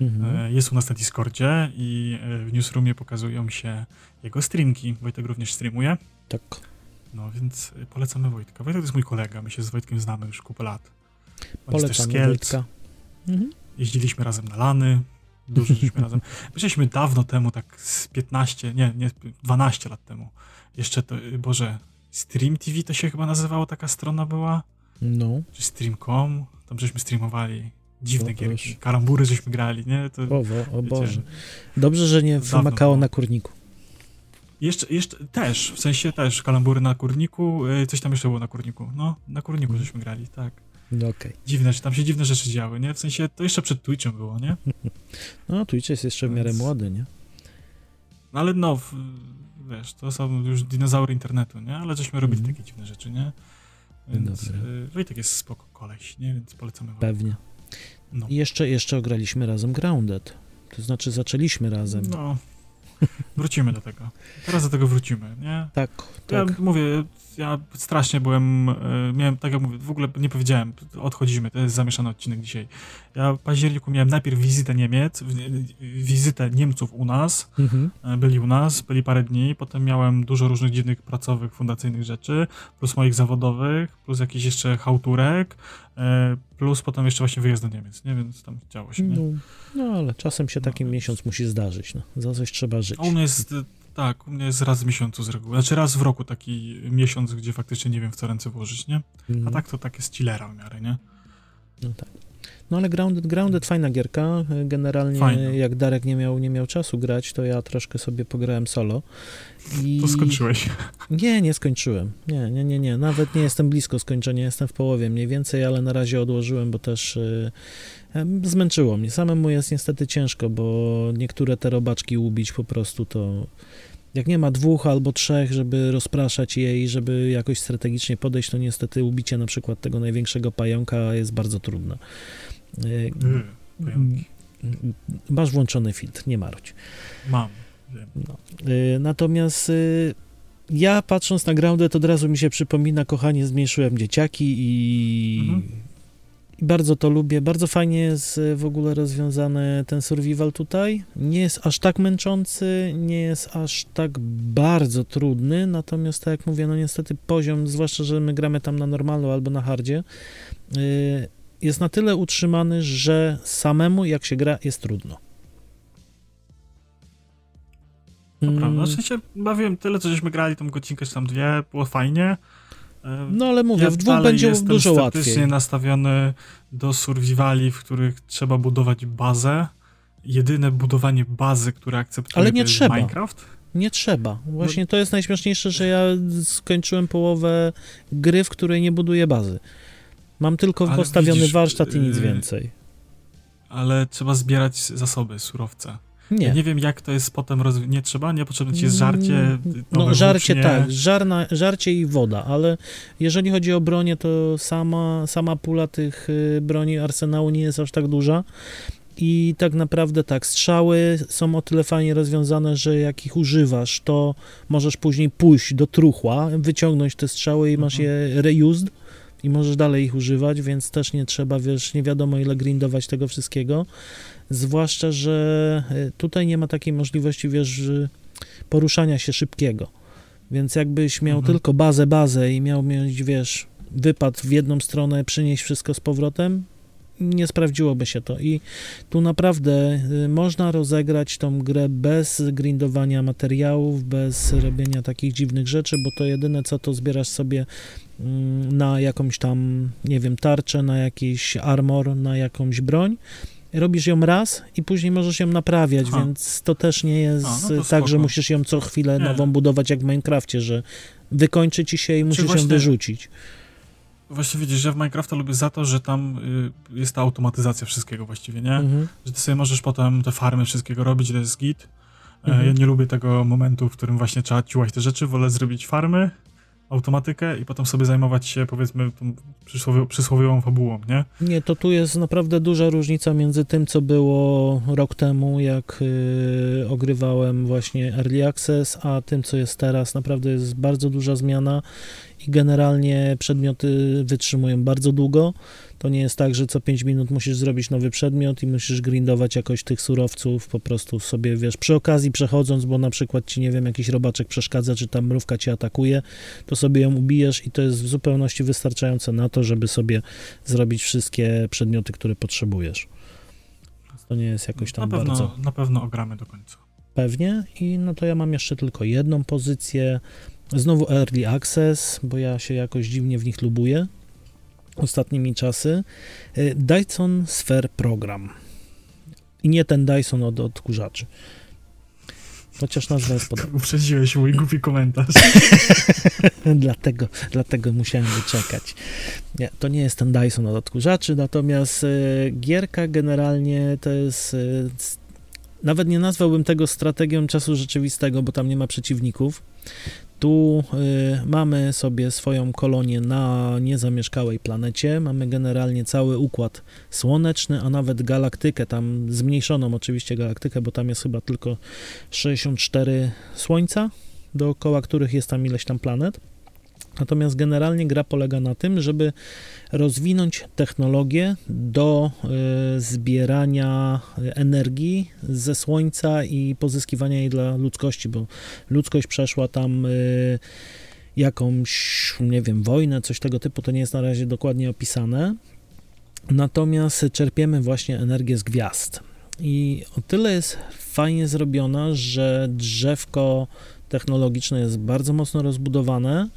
Mhm. E, jest u nas na Discordzie i e, w newsroomie pokazują się jego streamki. Wojtek również streamuje. Tak. No więc polecamy Wojtka. Wojtek to jest mój kolega, my się z Wojtkiem znamy już kupę lat. On Polecamy Wojtka. Mhm. Jeździliśmy razem na lany, dużo żeśmy razem. Byliśmy dawno temu, tak z 15, nie, nie, 12 lat temu. Jeszcze to, Boże, Stream TV to się chyba nazywało, taka strona była? No. Czy Stream.com? Tam żeśmy streamowali Dziwne no, gierki. Karambury żeśmy grali, nie? To, o, o Boże. Dobrze, że nie wymakało na kurniku. Jeszcze, jeszcze też, w sensie też kalambury na kurniku, y, coś tam jeszcze było na kurniku. No, na kurniku mm. żeśmy grali, tak. No. Okay. Dziwne, tam się dziwne rzeczy działy, nie? W sensie to jeszcze przed Twitchem było, nie? No, Twitch jest jeszcze w miarę Więc... młody, nie? No ale no, wiesz, to są już dinozaury internetu, nie? Ale żeśmy robili mm. takie dziwne rzeczy, nie? Więc y, Wojtek jest spoko koleś, nie? Więc polecamy wam. Pewnie. No. I jeszcze, jeszcze ograliśmy razem Grounded. To znaczy zaczęliśmy razem. No. Wrócimy do tego. Teraz do tego wrócimy, nie? Tak, tak. Ja mówię, ja strasznie byłem, e, miałem, tak jak mówię, w ogóle nie powiedziałem, odchodzimy, to jest zamieszany odcinek dzisiaj. Ja w październiku miałem najpierw wizytę Niemiec, wizytę Niemców u nas, mhm. E, byli u nas, byli parę dni, potem miałem dużo różnych dziwnych pracowych, fundacyjnych rzeczy, plus moich zawodowych, plus jakiś jeszcze hałturek, e, plus potem jeszcze właśnie wyjazd do Niemiec, nie? Więc tam działo się, nie? No, no ale czasem się taki no, miesiąc musi zdarzyć, no. Za coś trzeba żyć. On jest Tak, u mnie jest raz w miesiącu z reguły. Znaczy raz w roku taki miesiąc, gdzie faktycznie nie wiem w co ręce włożyć, nie? A Mhm. tak to tak jest chillera w miarę, nie? No tak. No ale Grounded, Grounded fajna gierka. Generalnie jak Darek nie miał, nie miał czasu grać, to ja troszkę sobie pograłem solo. I... To skończyłeś. Nie, nie skończyłem. Nie, nie, nie, nie. Nawet nie jestem blisko skończenia, jestem w połowie mniej więcej, ale na razie odłożyłem, bo też y, zmęczyło mnie. Samemu jest niestety ciężko, bo niektóre te robaczki ubić po prostu to... Jak nie ma dwóch albo trzech, żeby rozpraszać je i żeby jakoś strategicznie podejść, to niestety ubicie na przykład tego największego pająka jest bardzo trudne. Y, Yy, pająki. Masz włączony filtr, nie marudź. Mam. No. Y, Natomiast y, ja patrząc na Grounded od razu mi się przypomina, kochanie, zmniejszyłem dzieciaki i, Mhm. i bardzo to lubię. Bardzo fajnie jest y, w ogóle rozwiązany ten survival tutaj. Nie jest aż tak męczący, nie jest aż tak bardzo trudny, natomiast tak jak mówię, no niestety poziom, zwłaszcza, że my gramy tam na normalu albo na hardzie, jest na tyle utrzymany, że samemu jak się gra jest trudno. To Mm. prawda. W sensie bawiłem tyle, co żeśmy grali, tą godzinkę czy tam dwie, było fajnie. No ale mówię, ja w dwóch będzie jestem dużo łatwiej. nastawiony do survivali, w których trzeba budować bazę. Jedyne budowanie bazy, które akceptuję, Ale nie trzeba. Minecraft. Nie trzeba. Właśnie to jest najśmieszniejsze, że ja skończyłem połowę gry, w której nie buduję bazy. Mam tylko Ale postawiony widzisz, warsztat i nic yy, więcej. Ale trzeba zbierać zasoby, surowce. Nie. Ja nie wiem, jak to jest potem rozwi- Nie trzeba? Nie potrzebne ci jest żarcie? Mm, No nowe żarcie włócznie? tak, żarna, żarcie i woda, ale jeżeli chodzi o bronię, to sama, sama pula tych y, broni arsenału nie jest aż tak duża. I tak naprawdę tak, strzały są o tyle fajnie rozwiązane, że jak ich używasz, to możesz później pójść do truchła, wyciągnąć te strzały i masz Mhm. je reused i możesz dalej ich używać, więc też nie trzeba, wiesz, nie wiadomo ile grindować tego wszystkiego. Zwłaszcza, że y, tutaj nie ma takiej możliwości, wiesz, poruszania się szybkiego. Więc jakbyś miał Mhm. tylko bazę, bazę i miał mieć, wiesz, wypad w jedną stronę, przynieść wszystko z powrotem, nie sprawdziłoby się to. I tu naprawdę y, można rozegrać tą grę bez grindowania materiałów, bez robienia takich dziwnych rzeczy, bo to jedyne co to zbierasz sobie na jakąś tam, nie wiem, tarczę, na jakiś armor, na jakąś broń. Robisz ją raz i później możesz ją naprawiać, Aha. więc to też nie jest A, no tak, że spoko. musisz ją co chwilę Nie. nową budować jak w Minecrafcie, że wykończy ci się i musisz ją właśnie- wyrzucić. Właśnie widzisz, że w Minecrafta lubię za to, że tam y, jest ta automatyzacja wszystkiego właściwie, nie? Mhm. Że ty sobie możesz potem te farmy wszystkiego robić, to jest git. E, Mhm. Ja nie lubię tego momentu, w którym właśnie trzeba ciułać te rzeczy, wolę zrobić farmy, automatykę i potem sobie zajmować się powiedzmy tą przysłowi- przysłowiową fabułą, nie? Nie, to tu jest naprawdę duża różnica między tym, co było rok temu, jak y, ogrywałem właśnie Early Access, a tym, co jest teraz. Naprawdę jest bardzo duża zmiana i generalnie przedmioty wytrzymują bardzo długo. To nie jest tak, że co 5 minut musisz zrobić nowy przedmiot i musisz grindować jakoś tych surowców, po prostu sobie, wiesz, przy okazji przechodząc, bo na przykład ci, nie wiem, jakiś robaczek przeszkadza, czy tam mrówka cię atakuje, to sobie ją ubijesz i to jest w zupełności wystarczające na to, żeby sobie zrobić wszystkie przedmioty, które potrzebujesz. To nie jest jakoś tam na pewno, bardzo na pewno ogramy do końca. pewnie. I no to ja mam jeszcze tylko jedną pozycję. Znowu Early Access, bo ja się jakoś dziwnie w nich lubuję ostatnimi czasy. Y, Dyson Sphere Program. I nie ten Dyson od odkurzaczy. Chociaż nazwa jest podobna. Uprzedziłeś mój głupi komentarz. dlatego, dlatego musiałem wyczekać. Nie, to nie jest ten Dyson od odkurzaczy, natomiast e, gierka generalnie to jest. S- nawet nie nazwałbym tego strategią czasu rzeczywistego, bo tam nie ma przeciwników. Tu e, mamy sobie swoją kolonię na niezamieszkałej planecie. Mamy generalnie cały układ słoneczny, a nawet galaktykę, tam zmniejszoną oczywiście galaktykę, bo tam jest chyba tylko 64 słońca dookoła których jest tam ileś tam planet. Natomiast generalnie gra polega na tym, żeby rozwinąć technologię do y, zbierania energii ze Słońca i pozyskiwania jej dla ludzkości, bo ludzkość przeszła tam y, jakąś, nie wiem, wojnę, coś tego typu, to nie jest na razie dokładnie opisane. Natomiast czerpiemy właśnie energię z gwiazd. I o tyle jest fajnie zrobiona, że drzewko technologiczne jest bardzo mocno rozbudowane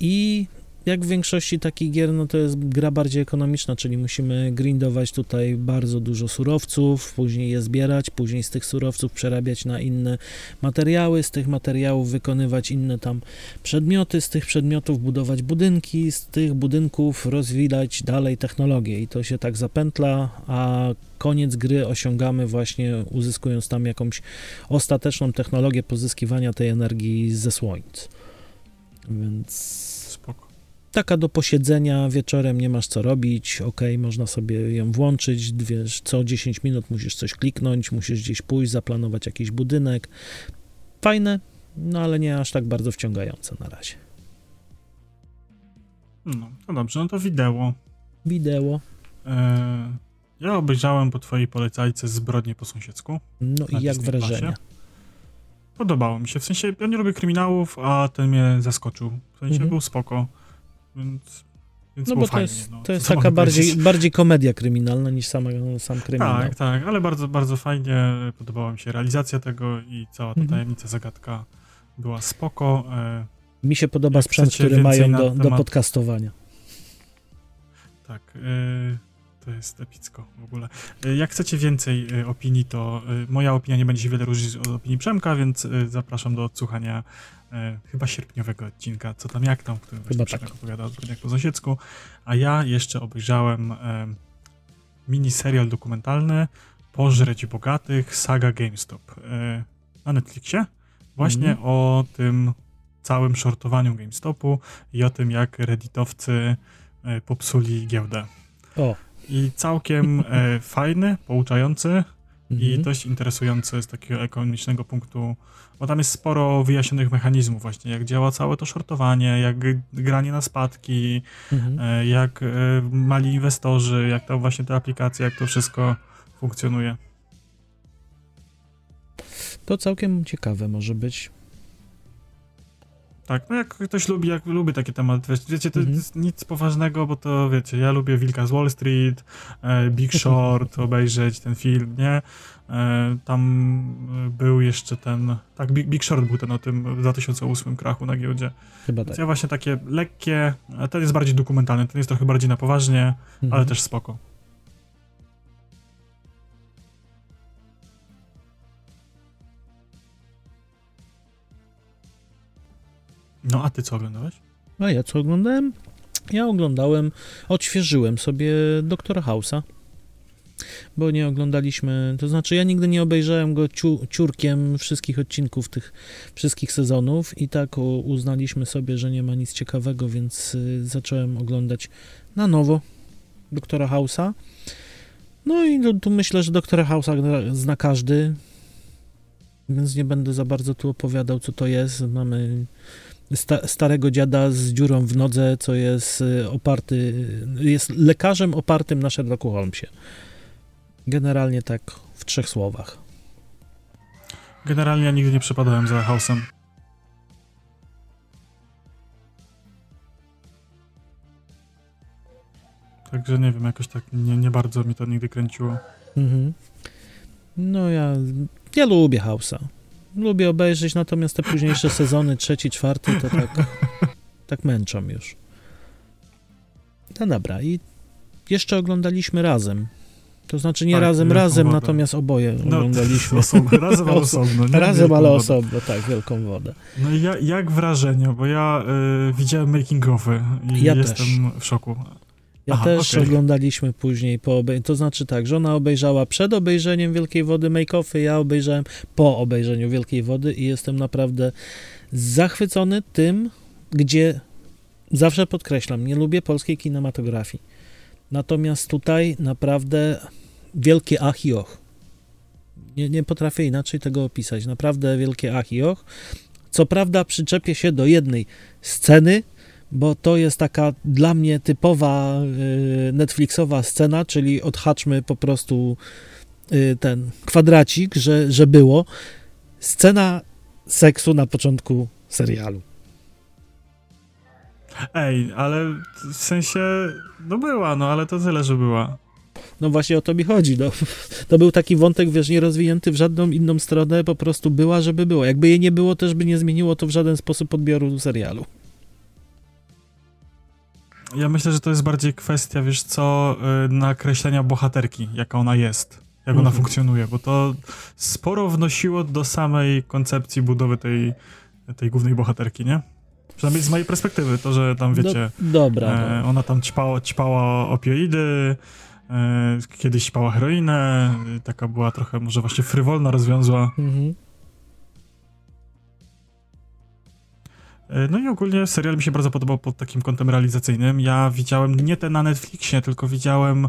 i jak w większości takich gier, no to jest gra bardziej ekonomiczna, czyli musimy grindować tutaj bardzo dużo surowców, później je zbierać, później z tych surowców przerabiać na inne materiały, z tych materiałów wykonywać inne tam przedmioty, z tych przedmiotów budować budynki, z tych budynków rozwijać dalej technologię i to się tak zapętla, a koniec gry osiągamy właśnie uzyskując tam jakąś ostateczną technologię pozyskiwania tej energii ze słońc. Więc taka do posiedzenia wieczorem, nie masz co robić, ok, można sobie ją włączyć, wiesz, co 10 minut musisz coś kliknąć, musisz gdzieś pójść, zaplanować jakiś budynek. Fajne, no ale nie aż tak bardzo wciągające na razie. No, no dobrze, no to wideo. Wideo. E, ja obejrzałem po twojej polecajce Zbrodnie po sąsiedzku. No i jak wrażenie? Podobało mi się, w sensie ja nie lubię kryminałów, a ten mnie zaskoczył. W sensie mhm. był spoko więc, więc no bo to jest, no, to jest taka bardziej, bardziej komedia kryminalna niż sama, sam kryminał. Tak, tak, ale bardzo, bardzo fajnie podobała mi się realizacja tego i cała ta mhm. tajemnica, zagadka była spoko. E, mi się podoba sprzęt, który mają do, do podcastowania. Tak, e, to jest epicko w ogóle. E, jak chcecie więcej opinii, to moja opinia nie będzie się wiele różnić od opinii Przemka, więc zapraszam do odsłuchania e, chyba sierpniowego odcinka, co tam jak tam, w którym chyba tak. opowiada o zbrodniach po Zosiecku, a ja jeszcze obejrzałem e, mini serial dokumentalny Pożreć Bogatych, Saga GameStop e, na Netflixie, właśnie mm o tym całym shortowaniu GameStopu i o tym, jak redditowcy e, popsuli giełdę. O. I całkiem e, fajny, pouczający, i mhm. dość interesujące z takiego ekonomicznego punktu, bo tam jest sporo wyjaśnionych mechanizmów właśnie, jak działa całe to shortowanie, jak granie na spadki, mhm. E, jak e, mali inwestorzy, jak tam właśnie te aplikacje, jak to wszystko funkcjonuje. To całkiem ciekawe może być. Tak, no jak ktoś lubi, jak lubi takie tematy, wiecie, to mhm. jest nic poważnego, bo to wiecie, ja lubię Wilka z Wall Street, e, Big Short, obejrzeć ten film, nie? E, tam był jeszcze ten, tak, Big, Big Short był ten o tym w 2008 krachu na giełdzie. Chyba tak. Więc ja właśnie takie lekkie, ten jest bardziej dokumentalny, ten jest trochę bardziej na poważnie, mhm. ale też spoko. No a ty co oglądałeś? A ja co oglądałem? Ja oglądałem, odświeżyłem sobie Doktora House'a, bo nie oglądaliśmy, to znaczy ja nigdy nie obejrzałem go ciu, ciurkiem wszystkich odcinków tych wszystkich sezonów i tak uznaliśmy sobie, że nie ma nic ciekawego, więc y, zacząłem oglądać na nowo Doktora House'a. No i tu myślę, że Doktora House'a zna każdy, więc nie będę za bardzo tu opowiadał, co to jest. Mamy sta, starego dziada z dziurą w nodze, co jest y, oparty, jest lekarzem opartym na Sherlocku Holmesie. Generalnie tak w trzech słowach. Generalnie ja nigdy nie przepadałem za House'em. Także nie wiem, jakoś tak nie, nie bardzo mi to nigdy kręciło. Mhm. No ja, ja lubię House'a lubię obejrzeć, natomiast te późniejsze sezony, trzeci, czwarty, to tak, tak męczą już. No dobra, i jeszcze oglądaliśmy razem. To znaczy nie tak, razem, razem, wodę. natomiast oboje no, oglądaliśmy. Osobno, razem, ale osobno. Nie? Razem, ale osobno, tak, wielką wodę. No i ja, jak wrażenie, bo ja y, widziałem making-offy i ja jestem też. w szoku. Ja Aha, też okay. oglądaliśmy później po To znaczy tak, żona obejrzała przed obejrzeniem Wielkiej Wody make-offy, ja obejrzałem po obejrzeniu Wielkiej Wody i jestem naprawdę zachwycony tym, gdzie zawsze podkreślam, nie lubię polskiej kinematografii. Natomiast tutaj naprawdę wielkie ach i och. Nie, nie potrafię inaczej tego opisać. Naprawdę wielkie ach i och. Co prawda przyczepię się do jednej sceny, bo to jest taka dla mnie typowa y, Netflixowa scena, czyli odhaczmy po prostu y, ten kwadracik, że, że było. Scena seksu na początku serialu. Ej, ale w sensie, no była, no ale to tyle, że była. No właśnie o to mi chodzi. No. To był taki wątek, wiesz, nie rozwinięty w żadną inną stronę, po prostu była, żeby było. Jakby jej nie było, też by nie zmieniło to w żaden sposób odbioru serialu. Ja myślę, że to jest bardziej kwestia, wiesz co, y, nakreślenia bohaterki, jaka ona jest, jak ona Mhm. funkcjonuje, bo to sporo wnosiło do samej koncepcji budowy tej, tej głównej bohaterki, nie? Przynajmniej z mojej perspektywy, to, że tam, wiecie, No, dobra. e, No. ona tam ćpała, ćpała opioidy, e, kiedyś ćpała heroinę, taka była trochę może właśnie frywolna, rozwiązła. Mhm. No i ogólnie serial mi się bardzo podobał pod takim kątem realizacyjnym. Ja widziałem nie ten na Netflixie, tylko widziałem, e,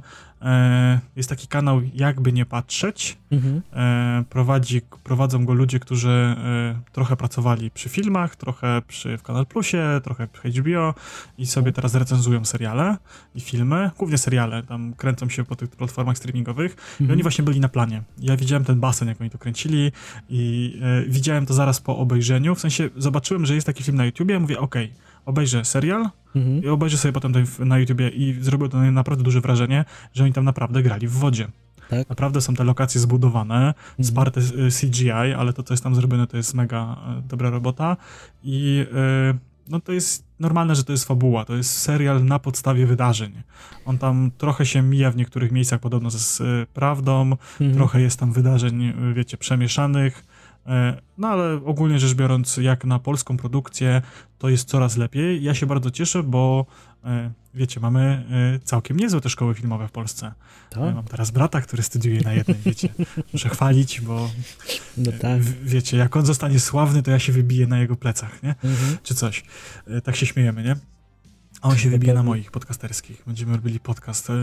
jest taki kanał Jakby Nie Patrzeć. Mhm. E, prowadzi, prowadzą go ludzie, którzy e, trochę pracowali przy filmach, trochę przy, w Kanal Plusie, trochę przy HBO i sobie teraz recenzują seriale i filmy, głównie seriale, tam kręcą się po tych platformach streamingowych i Mhm. oni właśnie byli na planie. Ja widziałem ten basen, jak oni to kręcili i e, widziałem to zaraz po obejrzeniu, w sensie zobaczyłem, że jest taki film na YouTubie, mówię, okej, obejrzę serial Mhm. i obejrzę sobie potem na YouTubie i zrobiło to naprawdę duże wrażenie, że oni tam naprawdę grali w wodzie. Tak. Naprawdę są te lokacje zbudowane, Mhm. sparte y, CGI, ale to, co jest tam zrobione, to jest mega e, dobra robota i e, no to jest normalne, że to jest fabuła, to jest serial na podstawie wydarzeń. On tam trochę się mija w niektórych miejscach podobno ze z, e, prawdą, Mhm. trochę jest tam wydarzeń, y, wiecie, przemieszanych, no ale ogólnie rzecz biorąc, jak na polską produkcję, to jest coraz lepiej. Ja się bardzo cieszę, bo e, wiecie, mamy e, całkiem niezłe te szkoły filmowe w Polsce. Tak? mam teraz brata, który studiuje na jednej, wiecie, muszę chwalić, bo No e, tak. wiecie, jak on zostanie sławny, to ja się wybiję na jego plecach, nie? Mhm. Czy coś. E, Tak się śmiejemy, nie? A on się wybije na moich podcasterskich. Będziemy robili podcast e,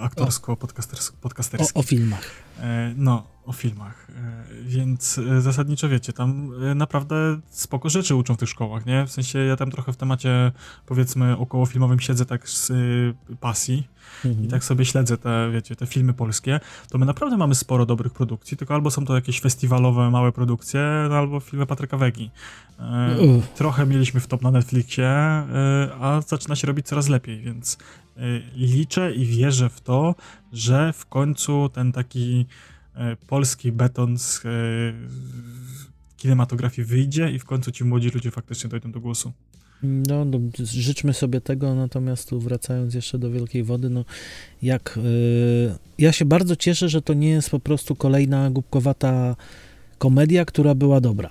aktorsko-podcasterski. O, o filmach. E, No, o filmach. E, Więc e, zasadniczo wiecie, tam e, naprawdę spoko rzeczy uczą w tych szkołach, nie? W sensie ja tam trochę w temacie, powiedzmy, około filmowym siedzę tak z y, pasji Mhm. i tak sobie śledzę te, wiecie, te filmy polskie, to my naprawdę mamy sporo dobrych produkcji, tylko albo są to jakieś festiwalowe, małe produkcje, no, albo filmy Patryka Wegi. Trochę mieliśmy w top na Netflixie, a zaczyna się robić coraz lepiej, więc liczę i wierzę w to, że w końcu ten taki polski beton z e, kinematografii wyjdzie i w końcu ci młodzi ludzie faktycznie dojdą do głosu. No, no, życzmy sobie tego, natomiast tu wracając jeszcze do Wielkiej Wody, no jak... y, ja się bardzo cieszę, że to nie jest po prostu kolejna głupkowata komedia, która była dobra.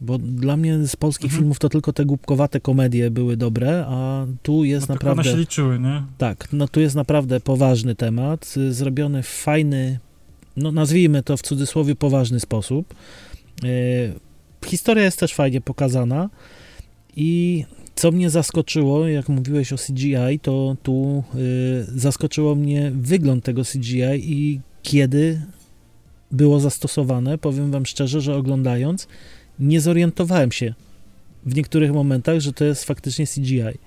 Bo dla mnie z polskich Mhm. filmów to tylko te głupkowate komedie były dobre, a tu jest No, tylko one naprawdę... się liczyły, nie? Tak, no tu jest naprawdę poważny temat, zrobiony w fajny, no nazwijmy to w cudzysłowie poważny sposób. Y, Historia jest też fajnie pokazana i co mnie zaskoczyło, jak mówiłeś o CGI, to tu y, zaskoczyło mnie wygląd tego CGI i kiedy było zastosowane. Powiem wam szczerze, że oglądając nie zorientowałem się w niektórych momentach, że to jest faktycznie CGI.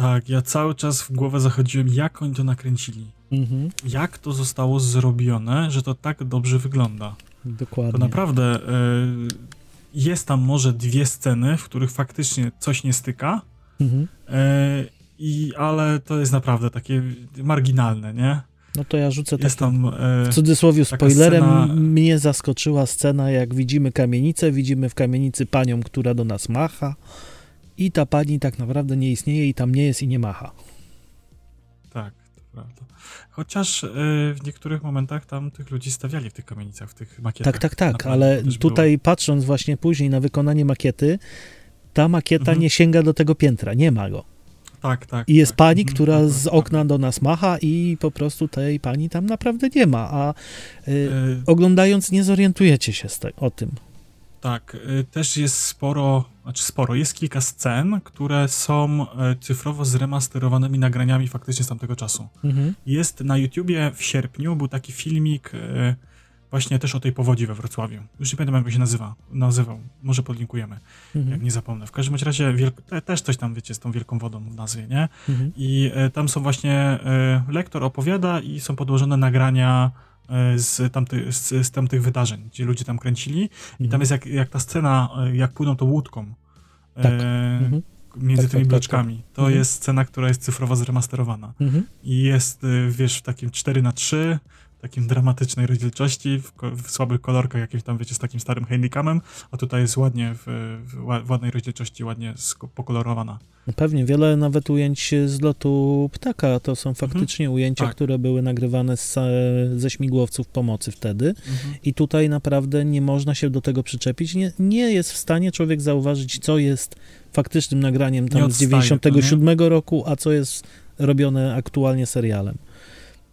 Tak, ja cały czas w głowę zachodziłem, jak oni to nakręcili. Mhm, Jak to zostało zrobione, że to tak dobrze wygląda. dokładnie. To naprawdę e, jest tam może dwie sceny, w których faktycznie coś nie styka, Mhm. e, i, ale to jest naprawdę takie marginalne, nie? No to ja rzucę Jest takim, tam... E, w cudzysłowie spoilerem. scena- Mnie zaskoczyła scena, jak widzimy kamienicę, widzimy w kamienicy panią, która do nas macha i ta pani tak naprawdę nie istnieje i tam nie jest i nie macha. tak, to prawda. Chociaż e, w niektórych momentach tam tych ludzi stawiali w tych kamienicach, w tych makietach. Tak, tak, tak, ale tutaj patrząc właśnie później na wykonanie makiety, ta makieta Mhm. nie sięga do tego piętra, nie ma go. Było. Tak, tak. I jest tak. pani, Mhm, która tak, z tak, okna do nas macha i po prostu tej pani tam naprawdę nie ma, a y, E, oglądając nie zorientujecie się z te, o tym. Tak, y, też jest sporo, znaczy sporo, jest kilka scen, które są e, cyfrowo zremasterowanymi nagraniami faktycznie z tamtego czasu. Mhm. Jest na YouTubie w sierpniu, był taki filmik e, właśnie też o tej powodzi we Wrocławiu. Już nie pamiętam jak się nazywa, nazywał, może podlinkujemy, Mhm. jak nie zapomnę. W każdym razie wielk- te, też coś tam, wiecie, z tą wielką wodą w nazwie, nie? Mhm. I e, tam są właśnie, lektor opowiada i są podłożone nagrania z, tamty, z, z tamtych wydarzeń, gdzie ludzie tam kręcili. I tam jest jak, jak ta scena, e, jak płyną tą łódką. E, Tak. Mhm. między Tak, tymi tak, tak, bloczkami. To Mhm. jest scena, która jest cyfrowo zremasterowana. Mhm. I jest, y, wiesz, w takim 4 na 3 takim dramatycznej rozdzielczości, w, w słabych kolorkach, jakimś tam, wiecie, z takim starym handicamem, a tutaj jest ładnie, w, w, w ładnej rozdzielczości, ładnie pokolorowana. No Pewnie wiele nawet ujęć z lotu ptaka to są faktycznie ujęcia, Tak. które były nagrywane z, ze śmigłowców pomocy wtedy. I tutaj naprawdę nie można się do tego przyczepić. Nie, nie jest w stanie człowiek zauważyć, co jest faktycznym nagraniem Nie tam z odstaje to, 97 roku, a co jest robione aktualnie serialem.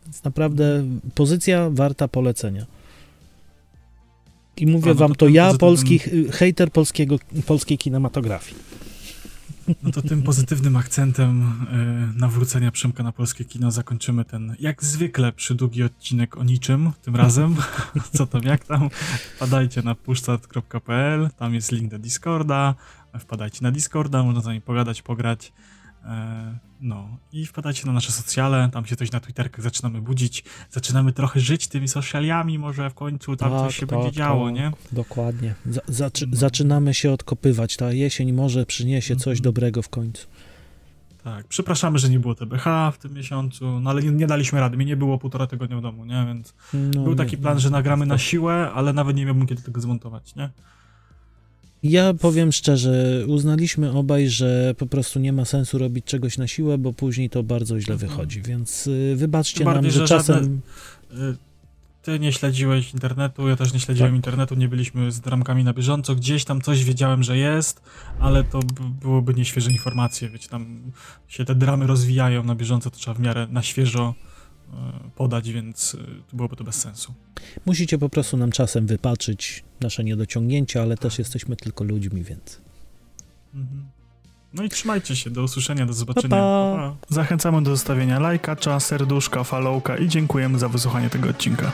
Więc naprawdę pozycja warta polecenia. I mówię A, no wam, to to ja, pozytywnym- polski, hejter polskiego, polskiej kinematografii. No to tym pozytywnym akcentem y, nawrócenia Przemka na polskie kino zakończymy ten, jak zwykle, przydługi odcinek o niczym, tym razem. Co tam, jak tam? Wpadajcie na pushstart.pl, tam jest link do Discorda, wpadajcie na Discorda, można z nami pogadać, pograć. E, No i wpadajcie na nasze socjale, tam się coś na Twitterkach zaczynamy budzić, zaczynamy trochę żyć tymi socialami, może w końcu tam Tak, coś się tak, będzie działo, tak. nie? Dokładnie. Za, zaczy, No. Zaczynamy się odkopywać. Ta jesień może przyniesie coś Mhm. dobrego w końcu. Tak, przepraszamy, że nie było TBH w tym miesiącu, no ale nie, nie daliśmy rady, mnie nie było półtora tygodnia w domu, nie, więc No, był nie- taki plan, że nagramy na siłę, ale nawet nie miałbym kiedy tego zmontować, nie? Ja powiem szczerze, uznaliśmy obaj, że po prostu nie ma sensu robić czegoś na siłę, bo później to bardzo źle Mhm. wychodzi, więc y, wybaczcie Tym nam, bardziej, że, że czasem... żadne- Y, Ty nie śledziłeś internetu, ja też nie śledziłem Tak. internetu, nie byliśmy z dramkami na bieżąco, gdzieś tam coś wiedziałem, że jest, ale to byłoby nieświeże informacje, wiecie, tam się te dramy rozwijają na bieżąco, to trzeba w miarę na świeżo podać, więc y, byłoby to bez sensu. Musicie po prostu nam czasem wypaczyć nasze niedociągnięcia, ale też jesteśmy tylko ludźmi, więc... Mhm. No i trzymajcie się, do usłyszenia, do zobaczenia. Pa, pa. Zachęcamy do zostawienia lajka, serduszka, followka i dziękujemy za wysłuchanie tego odcinka.